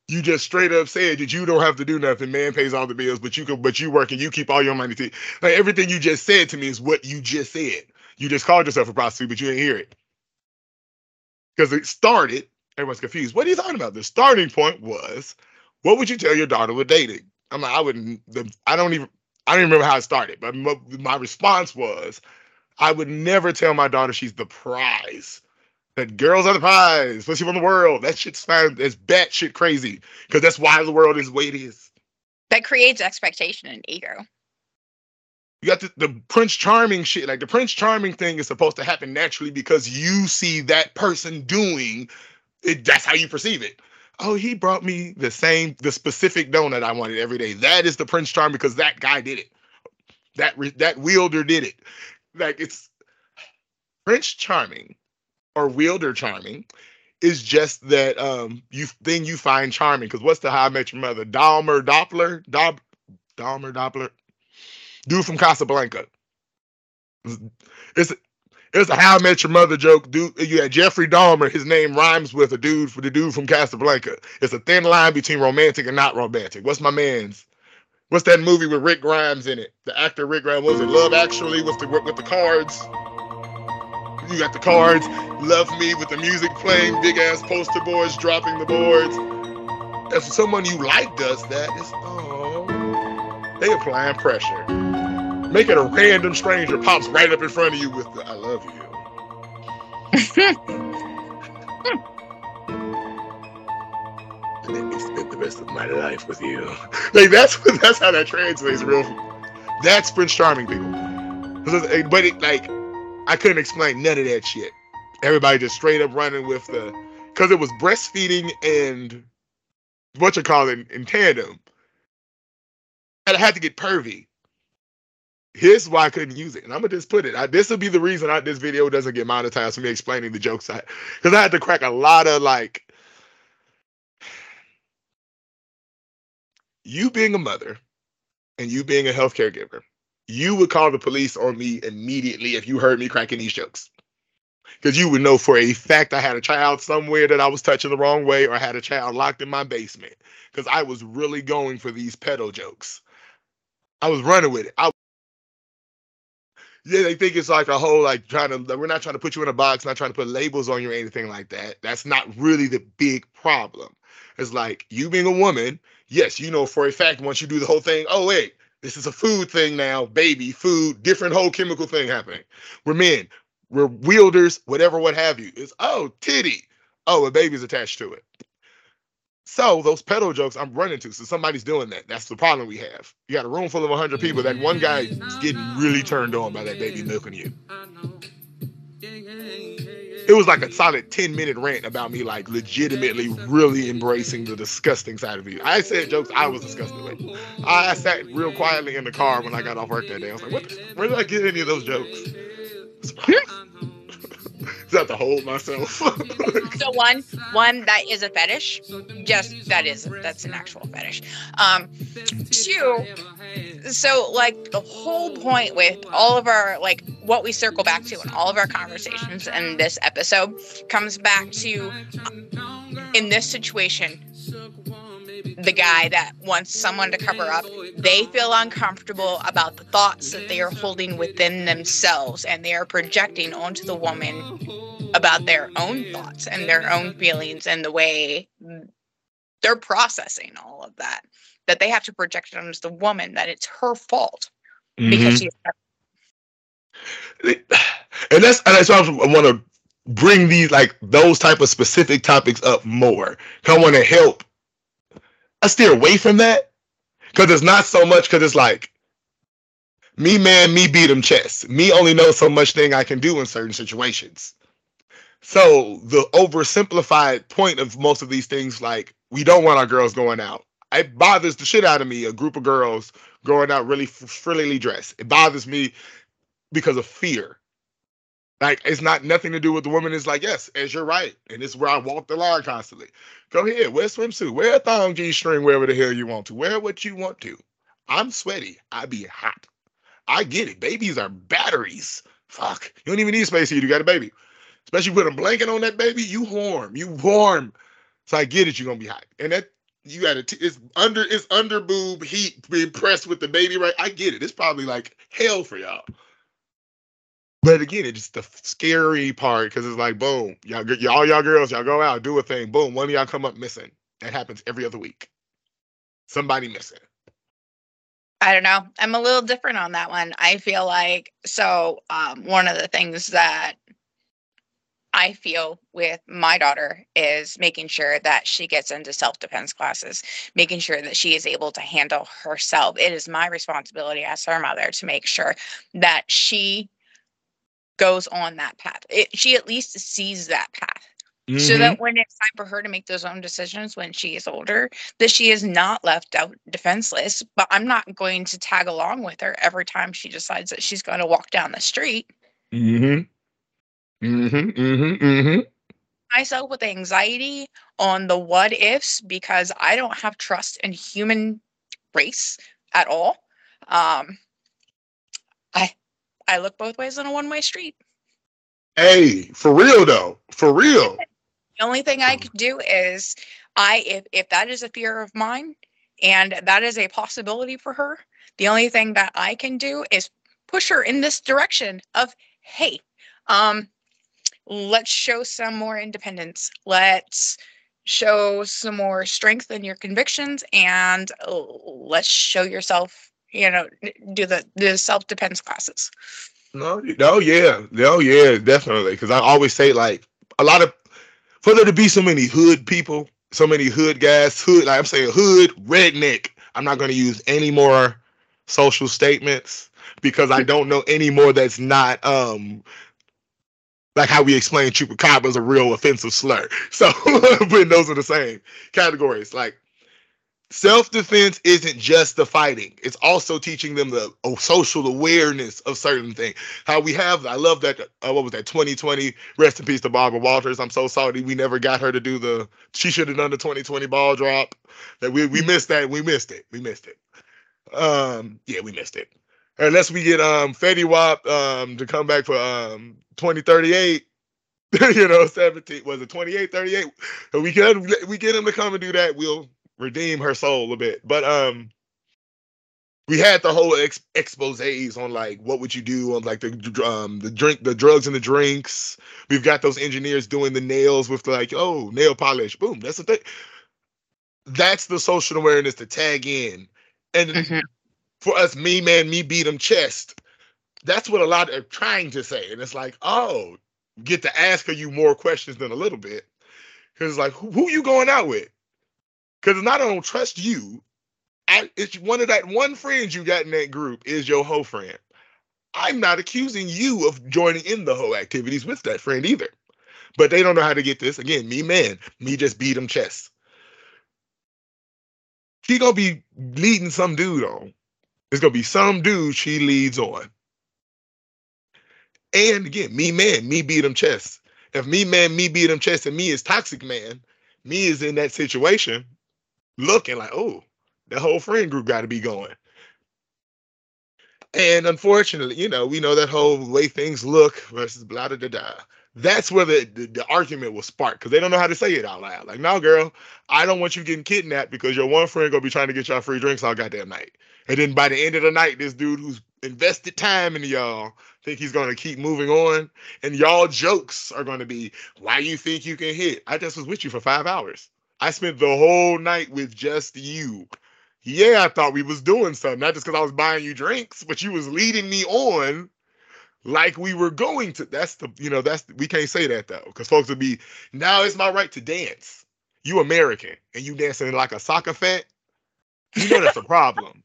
S1: you just straight up said that you don't have to do nothing. Man pays all the bills, but you can, but you work and you keep all your money. To, like everything you just said to me is what you just said. You just called yourself a prostitute, but you didn't hear it because it started. Everyone's confused. What are you talking about? The starting point was, what would you tell your daughter with dating? I'm like, I wouldn't. The, I don't even. I don't even remember how it started, but my, my response was, I would never tell my daughter she's the prize that girls are the prize, especially from the world. That shit's fine. It's batshit crazy because that's why the world is the way it is.
S2: That creates expectation and ego.
S1: You got the, the Prince Charming shit. Like the Prince Charming thing is supposed to happen naturally because you see that person doing it. That's how you perceive it. Oh, he brought me the same, the specific donut I wanted every day. That is the Prince Charming because that guy did it. That that wielder did it. Like it's Prince Charming or wielder charming is just that um you thing you find charming. Because what's the How I Met Your Mother? Dalmer Doppler, Dop, Dalmer Doppler, dude from Casablanca. It's it's a How I Met Your Mother joke. Dude, you had Jeffrey Dahmer. His name rhymes with a dude for the dude from Casablanca. It's a thin line between romantic and not romantic. What's my man's? What's that movie with Rick Grimes in it? The actor Rick Grimes was it Love Actually with the with the cards. You got the cards, Love Me with the music playing, big ass poster boards dropping the boards. If someone you like does that, it's oh, they applying pressure. Make it a random stranger pops right up in front of you with the I love you. and let me spend the rest of my life with you. Like that's (laughs) that's how that translates real. That's Prince Charming people. But it like I couldn't explain none of that shit. Everybody just straight up running with the because it was breastfeeding and what you call it in tandem. And I had to get pervy. Here's why I couldn't use it. And I'm gonna just put it. this will be the reason I, this video doesn't get monetized for me explaining the jokes I because I had to crack a lot of like you being a mother and you being a healthcare giver, you would call the police on me immediately if you heard me cracking these jokes. Because you would know for a fact I had a child somewhere that I was touching the wrong way or had a child locked in my basement. Because I was really going for these pedo jokes. I was running with it. I yeah, they think it's like a whole like trying to. We're not trying to put you in a box, not trying to put labels on you or anything like that. That's not really the big problem. It's like you being a woman. Yes, you know for a fact once you do the whole thing. Oh wait, this is a food thing now, baby food, different whole chemical thing happening. We're men. We're wielders, whatever, what have you. It's oh titty. Oh, a baby's attached to it. So those pedo jokes I'm running to. So somebody's doing that. That's the problem we have. You got a room full of 100 people. That one guy is getting really turned on by that baby milking you. It was like a solid 10 minute rant about me, like legitimately really embracing the disgusting side of you. I said jokes I was disgusted with. I sat real quietly in the car when I got off work that day. I was like, what the, where did I get any of those jokes? I have to hold myself. (laughs)
S2: so one, one that is a fetish. Just that is that's an actual fetish. Um, two. So like the whole point with all of our like what we circle back to in all of our conversations in this episode comes back to in this situation the guy that wants someone to cover up, they feel uncomfortable about the thoughts that they are holding within themselves and they are projecting onto the woman about their own thoughts and their own feelings and the way they're processing all of that. That they have to project it onto the woman that it's her fault mm-hmm. because she's. (sighs)
S1: And that's and that's why I want to bring these like those type of specific topics up more. I want to help I steer away from that because it's not so much because it's like me man, me beat him chess. Me only know so much thing I can do in certain situations. So the oversimplified point of most of these things, like we don't want our girls going out. It bothers the shit out of me. A group of girls going out really frillily dressed. It bothers me because of fear. Like it's not nothing to do with the woman. It's like, yes, as you're right. And it's where I walk the line constantly. Go ahead, wear a swimsuit, wear a thong G string wherever the hell you want to. Wear what you want to. I'm sweaty. I be hot. I get it. Babies are batteries. Fuck. You don't even need space heat. You got a baby. Especially put a blanket on that baby, you warm. You warm. So I get it, you're gonna be hot. And that you got it. It's under it's under boob heat being pressed with the baby, right? I get it. It's probably like hell for y'all. But again, it's just the scary part because it's like, boom, y'all, y'all, y'all girls, y'all go out, do a thing, boom, one of y'all come up missing. That happens every other week. Somebody missing.
S2: I don't know. I'm a little different on that one. I feel like so. Um, one of the things that I feel with my daughter is making sure that she gets into self defense classes, making sure that she is able to handle herself. It is my responsibility as her mother to make sure that she goes on that path. It, she at least sees that path. Mm-hmm. So that when it's time for her to make those own decisions when she is older, that she is not left out defenseless. But I'm not going to tag along with her every time she decides that she's going to walk down the street.
S1: Mm-hmm. Mm-hmm. Mm-hmm. Mm-hmm.
S2: Myself with anxiety on the what ifs because I don't have trust in human race at all. Um, I I look both ways on a one way street.
S1: Hey, for real though, for real.
S2: The only thing I can do is I if if that is a fear of mine and that is a possibility for her, the only thing that I can do is push her in this direction of hey, um let's show some more independence. Let's show some more strength in your convictions and let's show yourself you know, do the the self defense classes.
S1: No, no, yeah, no, yeah, definitely. Because I always say like a lot of for there to be so many hood people, so many hood guys, hood. Like I'm saying, hood redneck. I'm not going to use any more social statements. because I don't know anymore that's not um like how we explain chupacabra is a real offensive slur. (laughs) So (laughs) but those are the same categories. Like self-defense isn't just the fighting. It's also teaching them the oh, social awareness of certain things. How we have i love that uh, what was that 2020 rest in peace to barbara walters. I'm so sorry we never got her to do the she should have done the 2020 ball drop. That we, we missed that we missed it we missed it. Um yeah we missed it. Unless we get um Fetty Wap um to come back for um 2038 (laughs) you know 17 was it 28 38 we can we get him to come and do that. We'll redeem her soul a bit. But um, we had the whole ex- exposes on like what would you do on like the um the drink the drugs and the drinks. We've got those engineers doing the nails with like oh nail polish, boom. That's the thing. That's the social awareness to tag in, and mm-hmm. for us, me man, me beat them chest. That's what a lot are trying to say, and it's like oh, get to ask her you more questions than a little bit, because like who, who you going out with? Because not I don't trust you, I, it's one of that one friends you got in that group is your whole friend. I'm not accusing you of joining in the whole activities with that friend either. But they don't know how to get this. Again, me man, me just beat them chest. She gonna be leading some dude on. It's gonna be some dude she leads on. And again, me man, me beat them chest. If me man, me beat them chest, and me is toxic man, me is in that situation, looking like, oh, the whole friend group got to be going. And unfortunately, you know, we know that whole way things look versus blah da da da. That's where the, the, the argument will spark because they don't know how to say it out loud. Like, no, girl, I don't want you getting kidnapped because your one friend gonna be trying to get y'all free drinks all goddamn night. And then by the end of the night, this dude who's invested time in y'all think he's gonna keep moving on. And y'all jokes are gonna be, why you think you can hit? I just was with you for five hours. I spent the whole night with just you. Yeah, I thought we was doing something, not just because I was buying you drinks, but you was leading me on like we were going to. That's the, you know, that's we can't say that though, because folks would be now it's my right to dance. You American and you dancing like a soccer fat. You know that's a problem.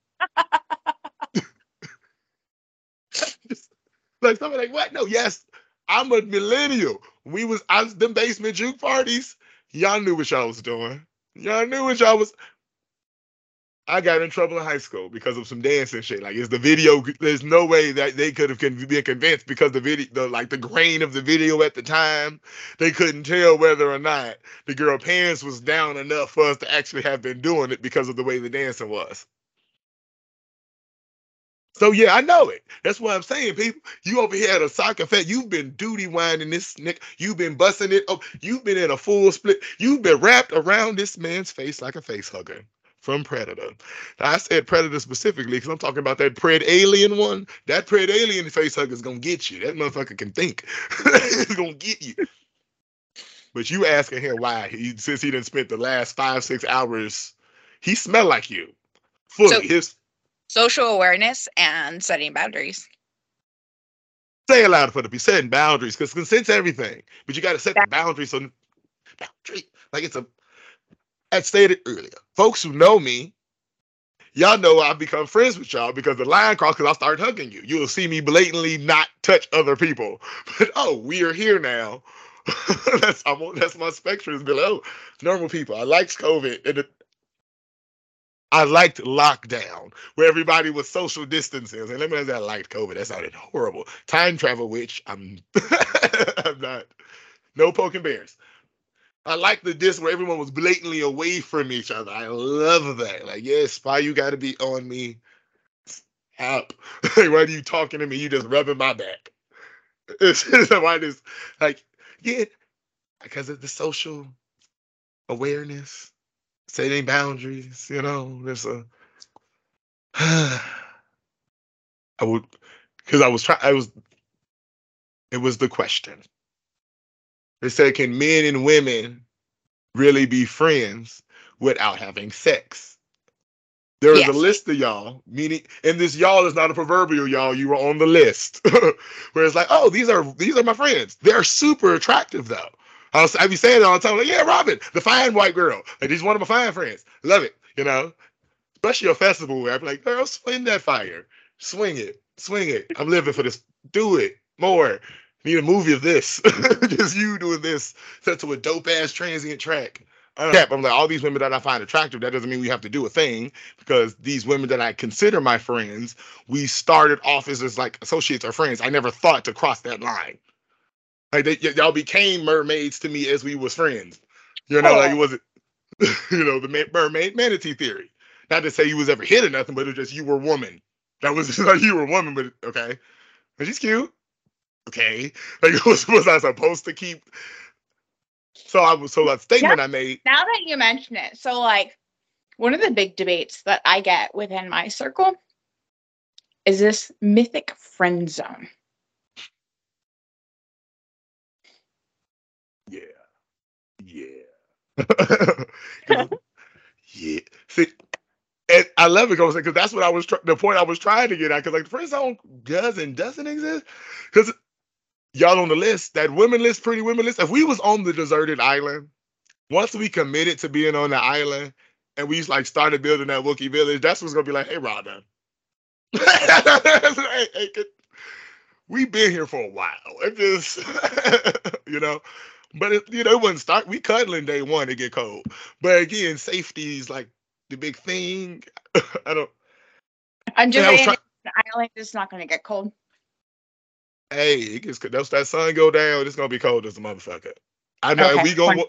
S1: (laughs) like somebody like what? No, yes, I'm a millennial. We was I was them basement juke parties. Y'all knew what y'all was doing. Y'all knew what y'all was. I got in trouble in high school because of some dancing shit. Like, is the video? There's no way that they could have been convinced because the video, the like the grain of the video at the time, they couldn't tell whether or not the girl pants was down enough for us to actually have been doing it because of the way the dancing was. So yeah, I know it. That's what I'm saying, people. You over here at a soccer fest, you've been duty winding this nick. You've been busting it up. You've been in a full split. You've been wrapped around this man's face like a face hugger from Predator. Now, I said Predator specifically because I'm talking about that Predalien one. That Predalien face hugger is gonna get you. That motherfucker can think. (laughs) it's gonna get you. But you asking him why he since he didn't spend the last five six hours, he smell like you. Fully so, his
S2: social awareness and setting boundaries.
S1: Say it louder for the be setting boundaries because consent's everything, but you got to set the boundaries. So boundary, like it's a. I stated earlier, folks who know me, y'all know I've become friends with y'all because the line cross because I start hugging you. You'll see me blatantly not touch other people, (laughs) but oh, we are here now. (laughs) that's I'm, that's my spectrum is below normal people. I likes COVID, and I liked lockdown, where everybody was social distancing. And let me say I liked COVID. That sounded horrible. Time travel, which I'm (laughs) I'm not. No poking bears. I like the disc where everyone was blatantly away from each other. I love that. Like, yes, spy, you got to be on me. Help. (laughs) Why are you talking to me? You just rubbing my back. It's (laughs) why this, like, yeah, because of the social awareness setting boundaries, you know, there's uh, (sighs) a I would because I was trying I was it was the question. They said, can men and women really be friends without having sex? There is yes. a list of y'all, meaning, and this y'all is not a proverbial y'all. You were on the list, (laughs) where it's like, oh, these are these are my friends. They're super attractive though. I, was, I be saying it all the time, like, yeah, Robin, the fine white girl. Like, he's one of my fine friends. Love it, you know? Especially a festival where I'm like, girl, swing that fire. Swing it. Swing it. I'm living for this. Do it more. Need a movie of this. (laughs) Just you doing this set to a dope ass transient track. I'm like all these women that I find attractive. That doesn't mean we have to do a thing because these women that I consider my friends, we started off as, as like associates or friends. I never thought to cross that line. Like they, y- y'all became mermaids to me as we was friends. You know, like it oh. wasn't, (laughs) you know, the mermaid manatee theory. Not to say you was ever hit or nothing, but it was just you were woman. That was (laughs) just like you were woman, but okay. But she's cute. Okay. (laughs) Like was, was I supposed to keep so I was so that statement yeah. I made.
S2: Now that you mention it, so like one of the big debates that I get within my circle is this mythic friend zone.
S1: Yeah. (laughs) Yeah. See, and I love it because that's what I was tr- the point I was trying to get at because like the friend zone does and doesn't exist because y'all on the list, that women list, pretty women list. If we was on the deserted island, once we committed to being on the island and we like started building that Wookiee village, that's what's gonna be like, hey Rhonda. (laughs) hey, hey, we been here for a while. It just (laughs) you know. But it, you know, it wouldn't start. We cuddling day one to get cold. But again, safety is like the big thing. (laughs) I don't.
S2: I'm just saying, try- the island is not going to get cold
S1: hey, it gets once that sun go down, it's gonna be cold as a motherfucker. I know okay. we gonna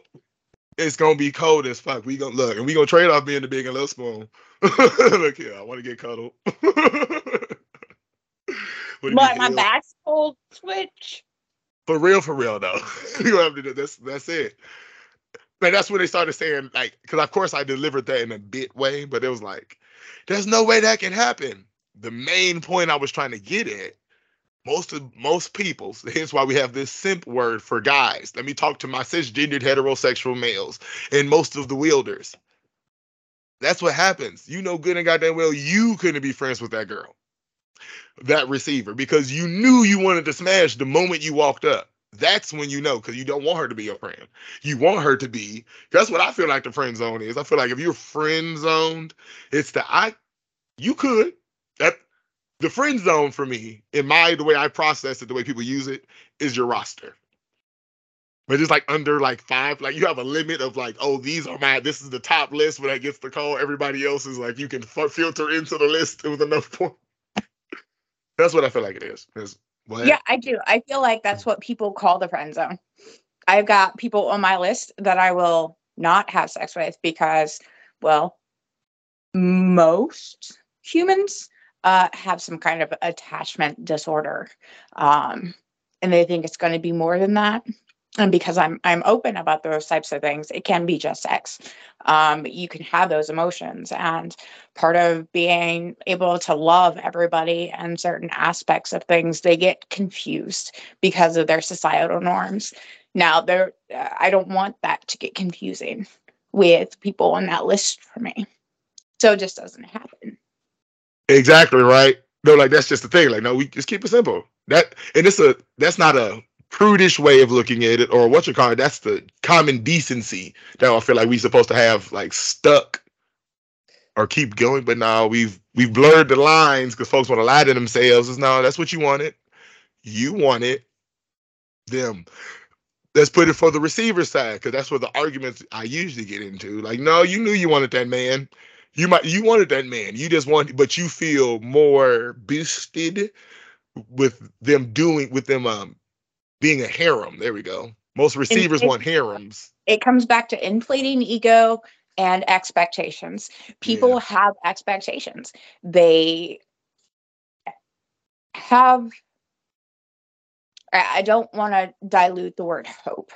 S1: it's gonna be cold as fuck. We gonna look and we gonna trade off being the big and little spoon. (laughs) look here, I want to get cuddled. (laughs)
S2: but my back's cold switch.
S1: For real, for real though. (laughs) you have to do that's that's it. Man, that's when they started saying like, because of course I delivered that in a bit way, but it was like, there's no way that can happen. The main point I was trying to get at most of most people (laughs) hence why we have this simp word for guys let me talk to my cisgendered heterosexual males and most of the wielders that's what happens you know good and goddamn well you couldn't be friends with that girl that receiver because you knew you wanted to smash the moment you walked up that's when you know because you don't want her to be your friend you want her to be that's what i feel like the friend zone is i feel like if you're friend zoned it's the i you could that the friend zone for me, in my the way I process it, the way people use it, is your roster. But it's like under like five, like you have a limit of like, oh, these are my, this is the top list. When I gets the call, everybody else is like, you can f- filter into the list with enough points. That's what I feel like it is.
S2: what? Yeah, I do. I feel like that's what people call the friend zone. I've got people on my list that I will not have sex with because, well, most humans uh, have some kind of attachment disorder, um, and they think it's going to be more than that. And because I'm I'm open about those types of things, it can be just sex. Um, you can have those emotions, and part of being able to love everybody and certain aspects of things, they get confused because of their societal norms. Now, there, I don't want that to get confusing with people on that list for me, so it just doesn't happen.
S1: Exactly right. No, like that's just the thing. Like, no, we just keep it simple. That and it's a that's not a prudish way of looking at it, or what you call it. That's the common decency that I feel like we're supposed to have like stuck or keep going. But now we've we've blurred the lines because folks want to lie to themselves. Is now that's what you wanted. You wanted them. Let's put it for the receiver side because that's where the arguments I usually get into. Like, no, you knew you wanted that man you might you wanted that man. You just want, but you feel more boosted with them doing with them um being a harem. There we go. Most receivers it, want harems.
S2: It comes back to inflating ego and expectations. People yeah. have expectations. They have I don't want to dilute the word hope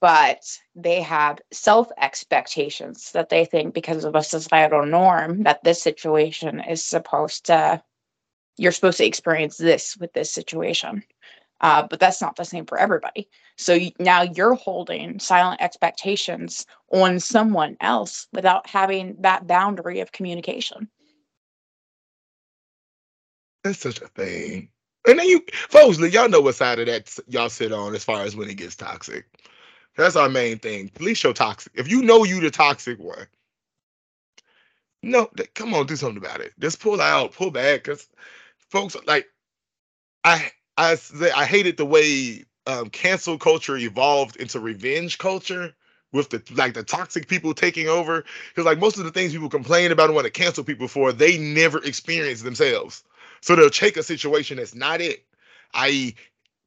S2: but they have self expectations that they think because of a societal norm that this situation is supposed to you're supposed to experience this with this situation uh, but that's not the same for everybody so now you're holding silent expectations on someone else without having that boundary of communication
S1: that's such a thing and then you folks y'all know what side of that y'all sit on as far as when it gets toxic that's our main thing. Police your toxic. If you know you the toxic one, no, come on, do something about it. Just pull out, pull back. Cause folks like I I I hated the way um, cancel culture evolved into revenge culture with the like the toxic people taking over. Because like most of the things people complain about and want to cancel people for they never experience themselves. So they'll take a situation that's not it i.e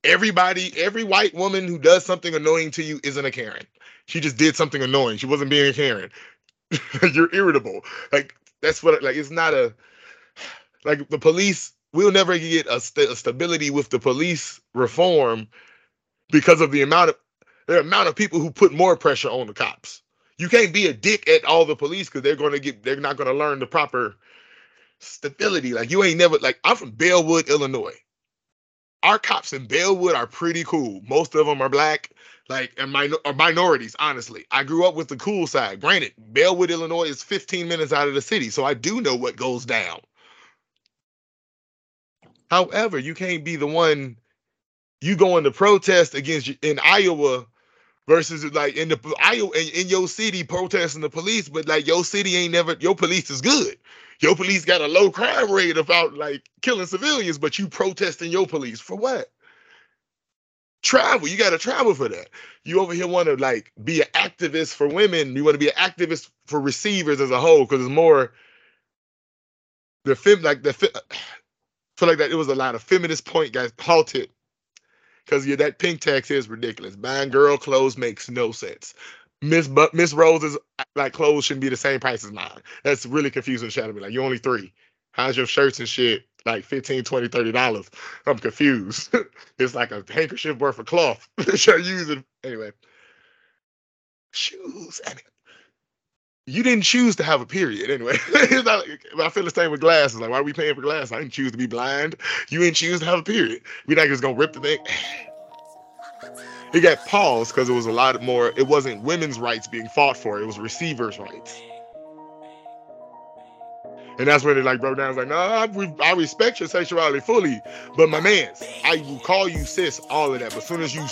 S1: everybody every white woman who does something annoying to you isn't a karen. She just did something annoying. She wasn't being a karen. (laughs) You're irritable. Like that's what like it's not a like the police we'll never get a, st- a stability with the police reform because of the amount of the amount of people who put more pressure on the cops. You can't be a dick at all the police because they're gonna get they're not gonna learn the proper stability. Like you ain't never like I'm from Bellwood, Illinois. Our cops in Bellwood are pretty cool. Most of them are black, like and minor or minorities. Honestly, I grew up with the cool side. Granted, Bellwood, Illinois is 15 minutes out of the city, so I do know what goes down. However, you can't be the one you going to protest against in Iowa versus like in the Iowa in, your city protesting the police, but like your city ain't never your police is good. Your police got a low crime rate about like killing civilians, but you protesting your police for what? Travel, you got to travel for that. You over here want to like be an activist for women. You want to be an activist for receivers as a whole because it's more the fem like the feel like that it was a lot of feminist point guys halted because yeah, that pink tax is ridiculous. Buying girl clothes makes no sense. Miss but Miss Rose's uh, like clothes shouldn't be the same price as mine. That's really confusing. Shadow me like you only three. How's your shirts and shit like 15 20 30 dollars i'm confused (laughs) it's like a handkerchief worth of cloth (laughs) that you're using anyway shoes mean, you didn't choose to have a period anyway. (laughs) like, I feel the same with glasses. Like, why are we paying for glasses? I didn't choose to be blind. You didn't choose to have a period. We're not just gonna rip the thing. (sighs) It got paused because it was a lot more. It wasn't women's rights being fought for. It was receivers' rights. And that's when they like broke down. It's like, no, I, I respect your sexuality fully, but my man's, I will call you sis, all of that. But as soon as you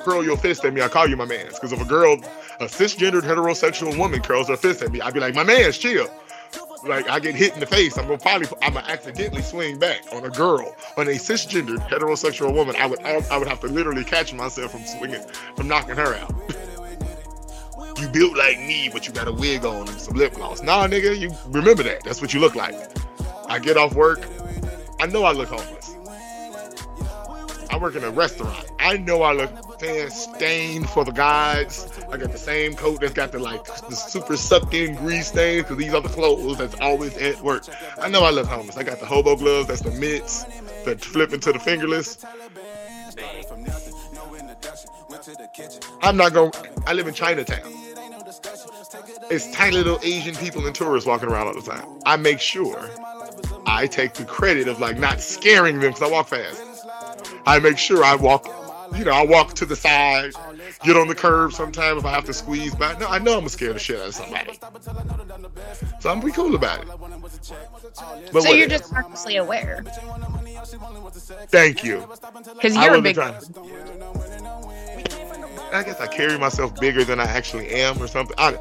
S1: curl your fist at me, I call you my man's. Because if a girl, a cisgendered heterosexual woman curls her fist at me, I'd be like, my man's, chill. Like I get hit in the face, I'm gonna probably, I'm gonna accidentally swing back on a girl, on a cisgendered heterosexual woman. I would, I would have to literally catch myself from swinging, from knocking her out. (laughs) you built like me, but you got a wig on and some lip gloss. Nah, nigga, you remember that. That's what you look like. I get off work. I know I look homeless. I work in a restaurant. I know I look stained for the guys. I got the same coat that's got the like the super sucked in grease stains because these are the clothes that's always at work. I know I look homeless. I got the hobo gloves, that's the mitts that flip into the fingerless. I'm not going. I live in Chinatown. It's tiny little Asian people and tourists walking around all the time. I make sure I take the credit of like not scaring them because I walk fast. I make sure I walk, you know, I walk to the side, get on the curb sometimes if I have to squeeze back. No, I know I'm gonna scare the shit out of somebody. So I'm pretty cool about it.
S2: But so you're just consciously aware.
S1: Thank you.
S2: Because you're a big.
S1: I guess I carry myself bigger than I actually am or something. I,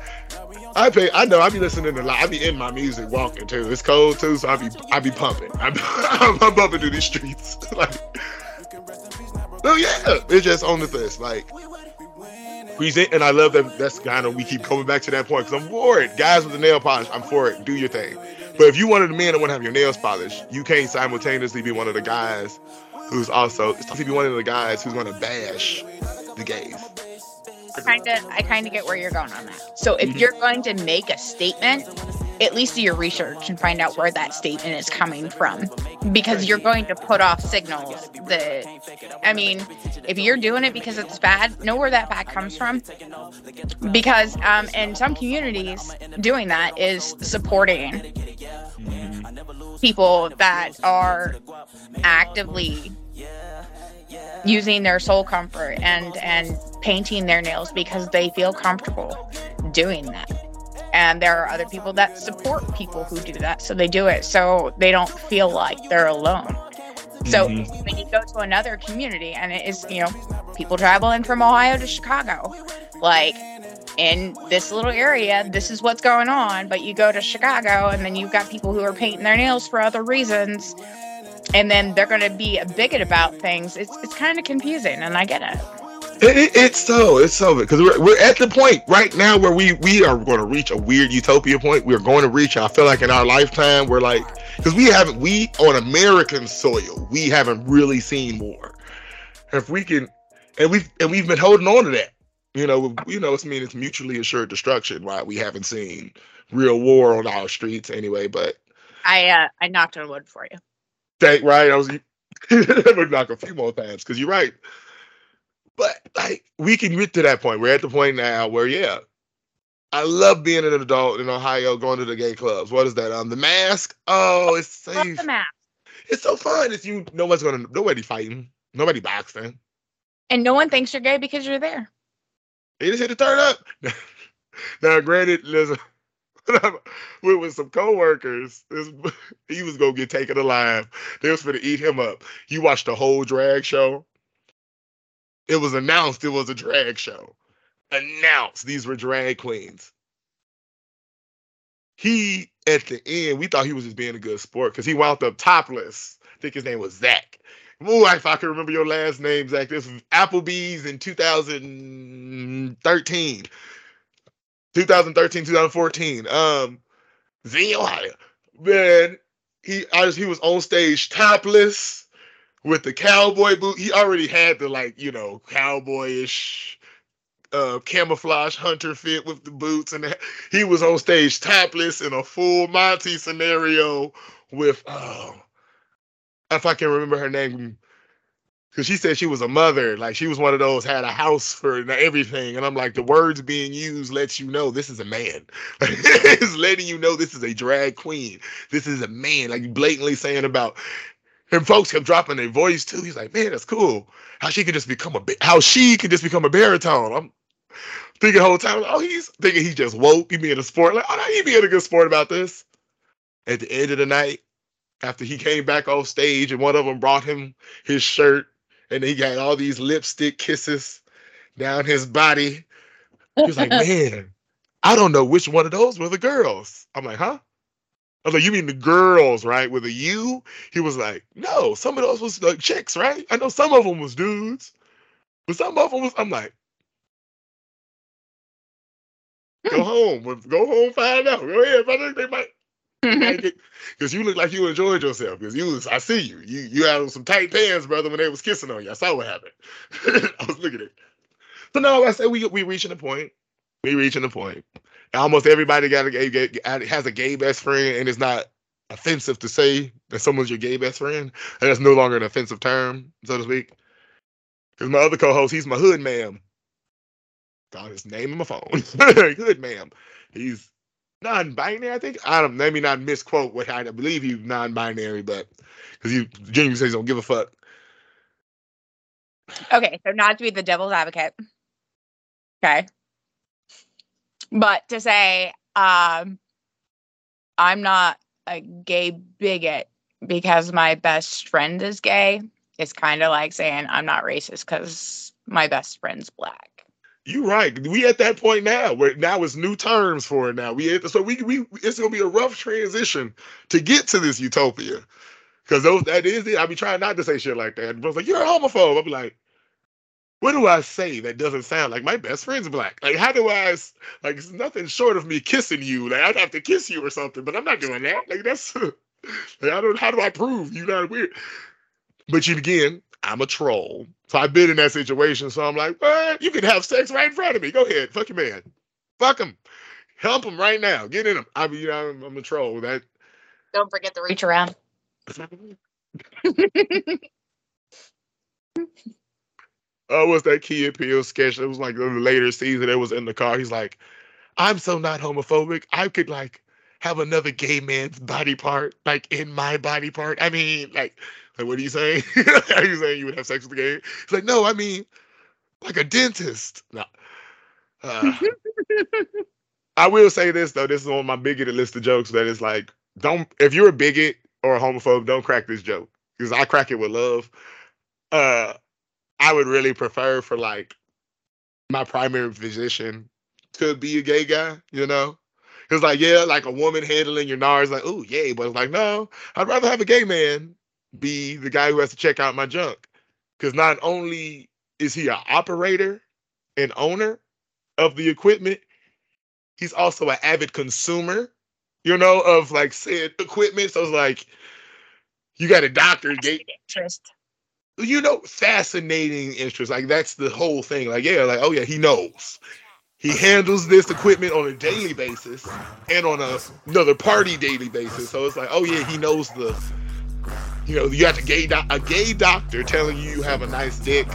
S1: I pay. I know. I be listening to. lot. I be in my music walking too. It's cold too, so I be. I be pumping. (laughs) I'm, I'm bumping through these streets. (laughs) like, oh yeah, it's just on the list. Like, present, and I love that. That's kind of we keep coming back to that point because I'm for it. Guys with the nail polish, I'm for it. Do your thing. But if you of the men that want to have your nails polished, you can't simultaneously be one of the guys who's also to be one of the guys who's going to bash the gays
S2: kind of I kind of get where you're going on that. So if mm-hmm. you're going to make a statement, at least do your research and find out where that statement is coming from because you're going to put off signals that I mean, if you're doing it because it's bad, know where that bad comes from. Because um, in some communities, doing that is supporting people that are actively using their soul comfort and and painting their nails because they feel comfortable doing that and there are other people that support people who do that so they do it so they don't feel like they're alone so mm-hmm. when you go to another community and it is you know people traveling from ohio to chicago like in this little area this is what's going on but you go to chicago and then you've got people who are painting their nails for other reasons and then they're going to be a bigot about things. It's it's kind of confusing, and I get it.
S1: It, it, it's so it's so because we're, we're at the point right now where we we are going to reach a weird utopia point. We're going to reach. I feel like in our lifetime, we're like because we haven't we on American soil we haven't really seen war. If we can, and we've and we've been holding on to that. You know, you know, it's I mean it's mutually assured destruction. Right? We haven't seen real war on our streets anyway. But
S2: I uh, I knocked on wood for you.
S1: Thank right. I was (laughs) gonna knock a few more times because you're right. But like we can get to that point. We're at the point now where yeah, I love being an adult in Ohio, going to the gay clubs. What is that? Um, the mask. Oh, it's safe.
S2: the mask.
S1: It's so fun. It's you. Nobody's gonna. Nobody fighting. Nobody boxing.
S2: And no one thinks you're gay because you're there.
S1: They just hit the turn up. (laughs) now, granted, listen, (laughs) we with some coworkers. This, (laughs) he was gonna get taken alive. They was gonna eat him up. You watched the whole drag show. It was announced it was a drag show. Announced these were drag queens. He at the end, we thought he was just being a good sport because he wound up topless. I think his name was Zach. Ooh, if I can remember your last name, Zach. This was Applebee's in 2013. 2013, 2014. Um, Ohio. Man, he I he was on stage topless with the cowboy boot. He already had the like, you know, cowboyish uh camouflage hunter fit with the boots and the, he was on stage topless in a full Monty scenario with oh if I can remember her name because she said she was a mother, like she was one of those had a house for everything, and I'm like, the words being used lets you know this is a man. (laughs) it's letting you know this is a drag queen. This is a man, like blatantly saying about. And folks kept dropping their voice too. He's like, man, that's cool. How she could just become a how she could just become a baritone. I'm thinking the whole time, oh, he's thinking he just woke. He being a sport, like, oh, no, he being a good sport about this. At the end of the night, after he came back off stage, and one of them brought him his shirt and he got all these lipstick kisses down his body. He was like, (laughs) man, I don't know which one of those were the girls. I'm like, huh? I was like, you mean the girls, right? With a U? He was like, no, some of those was like chicks, right? I know some of them was dudes, but some of them was. I'm like, go hmm. home, go home, find out. Go ahead, think they might Mm-hmm. because you look like you enjoyed yourself. Because you was, I see you. You you had some tight pants, brother, when they was kissing on you. I saw what happened. (laughs) I was looking at it. So now I said we we reaching a point. We reaching a point. Almost everybody got a gay, has a gay best friend, and it's not offensive to say that someone's your gay best friend. And that's no longer an offensive term, so to speak. Because my other co-host, he's my hood ma'am. Got his name in my phone. (laughs) hood ma'am. He's non-binary. I think I don't. Let me not misquote what I believe you non-binary, but because you genuinely says don't give a fuck.
S2: Okay, so not to be the devil's advocate. Okay, but to say um, I'm not a gay bigot because my best friend is gay is kind of like saying I'm not racist because my best friend's black.
S1: You right. We at that point now where now it's new terms for it now. We so we we it's gonna be a rough transition to get to this utopia. Cause those that is it. I be trying not to say shit like that. But like, you're a homophobe. I'll be like, what do I say that doesn't sound like my best friend's black? Like, how do I like it's nothing short of me kissing you? Like I'd have to kiss you or something, but I'm not doing that. Like that's (laughs) like I don't how do I prove you're not weird? But you again, I'm a troll. So I've been in that situation. So I'm like, what? You can have sex right in front of me. Go ahead. Fuck your man. Fuck him. Help him right now. Get in him. I mean, I'm, I'm a troll. That.
S2: Don't forget to reach around. (laughs)
S1: Oh, what's that Key and Peele sketch? It was like the later season. It was in the car. He's like, I'm so not homophobic. I could like have another gay man's body part, like in my body part. I mean, like like, what are you saying? (laughs) are you saying you would have sex with a gay? He's like, no, I mean, like a dentist. No. Uh, (laughs) I will say this though. This is on my bigoted list of jokes. That is like, don't if you're a bigot or a homophobe, don't crack this joke because I crack it with love. Uh, I would really prefer for like my primary physician to be a gay guy. You know, it's like yeah, like a woman handling your NARS, like oh yay, but it's like no, I'd rather have a gay man be the guy who has to check out my junk. Because not only is he an operator and owner of the equipment, he's also an avid consumer, you know, of like said equipment. So it's like you got a doctor gate
S2: interest.
S1: You know, fascinating interest. Like that's the whole thing. Like, yeah, like, oh yeah, he knows. He handles this equipment on a daily basis and on a, another party daily basis. So it's like, oh yeah, he knows the you know, you got a gay do- a gay doctor telling you you have a nice dick.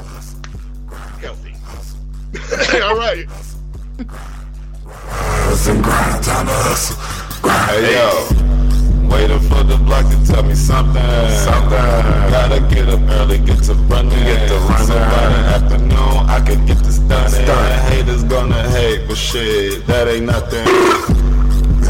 S1: Healthy. (laughs) All right.
S3: Hey yo, waiting for the block to tell me something. Something. Gotta get up early, get to running. Get to running. So by the afternoon, I can get this done. Done. Haters gonna hate, but shit, that ain't nothing.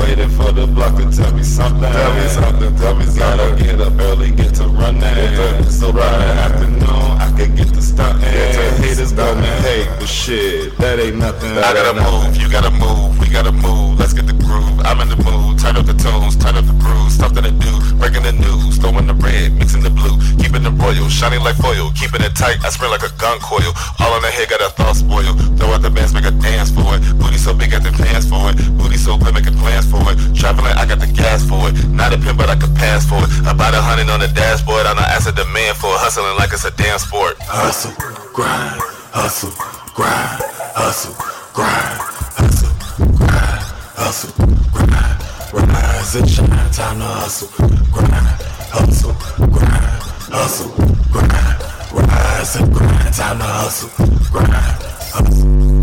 S3: Waiting for the block to tell me something. Tell me something. Tell me something. Gotta get up early, get to running. To, so the afternoon, I can get the stunting. Get to haters gonna hate, but shit, that ain't nothing.
S4: I gotta move, you gotta move, we gotta move. Let's get the groove. I'm in the mood. Tight up the tunes, tight up the grooves. Something to do. Breaking the news, throwing the red, mixing the blue. Keeping the royal, shining like foil. Keeping it tight, I spring like a gun coil. All on the head, got a thought spoil. Throw out the bands, make a dance for it. Booty so big, got the pants for it. Booty so good, making plans for it. Traveling, I got the gas for it. Not a pimp, but I could pass for it. About a hundred on the dashboard. I know ask a demand for it. Hustling like it's a damn sport.
S3: Hustle, grind, hustle, grind, hustle, grind, hustle, grind, hustle, grind. Rise and shine, time to hustle, grind, hustle, grind, hustle, grind. Rise and grind, time to hustle, grind, hustle.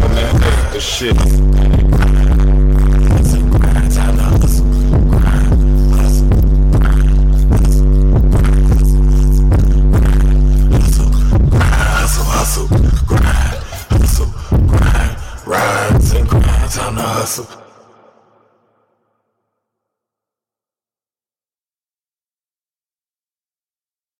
S3: Gonna hate the shit. Grind,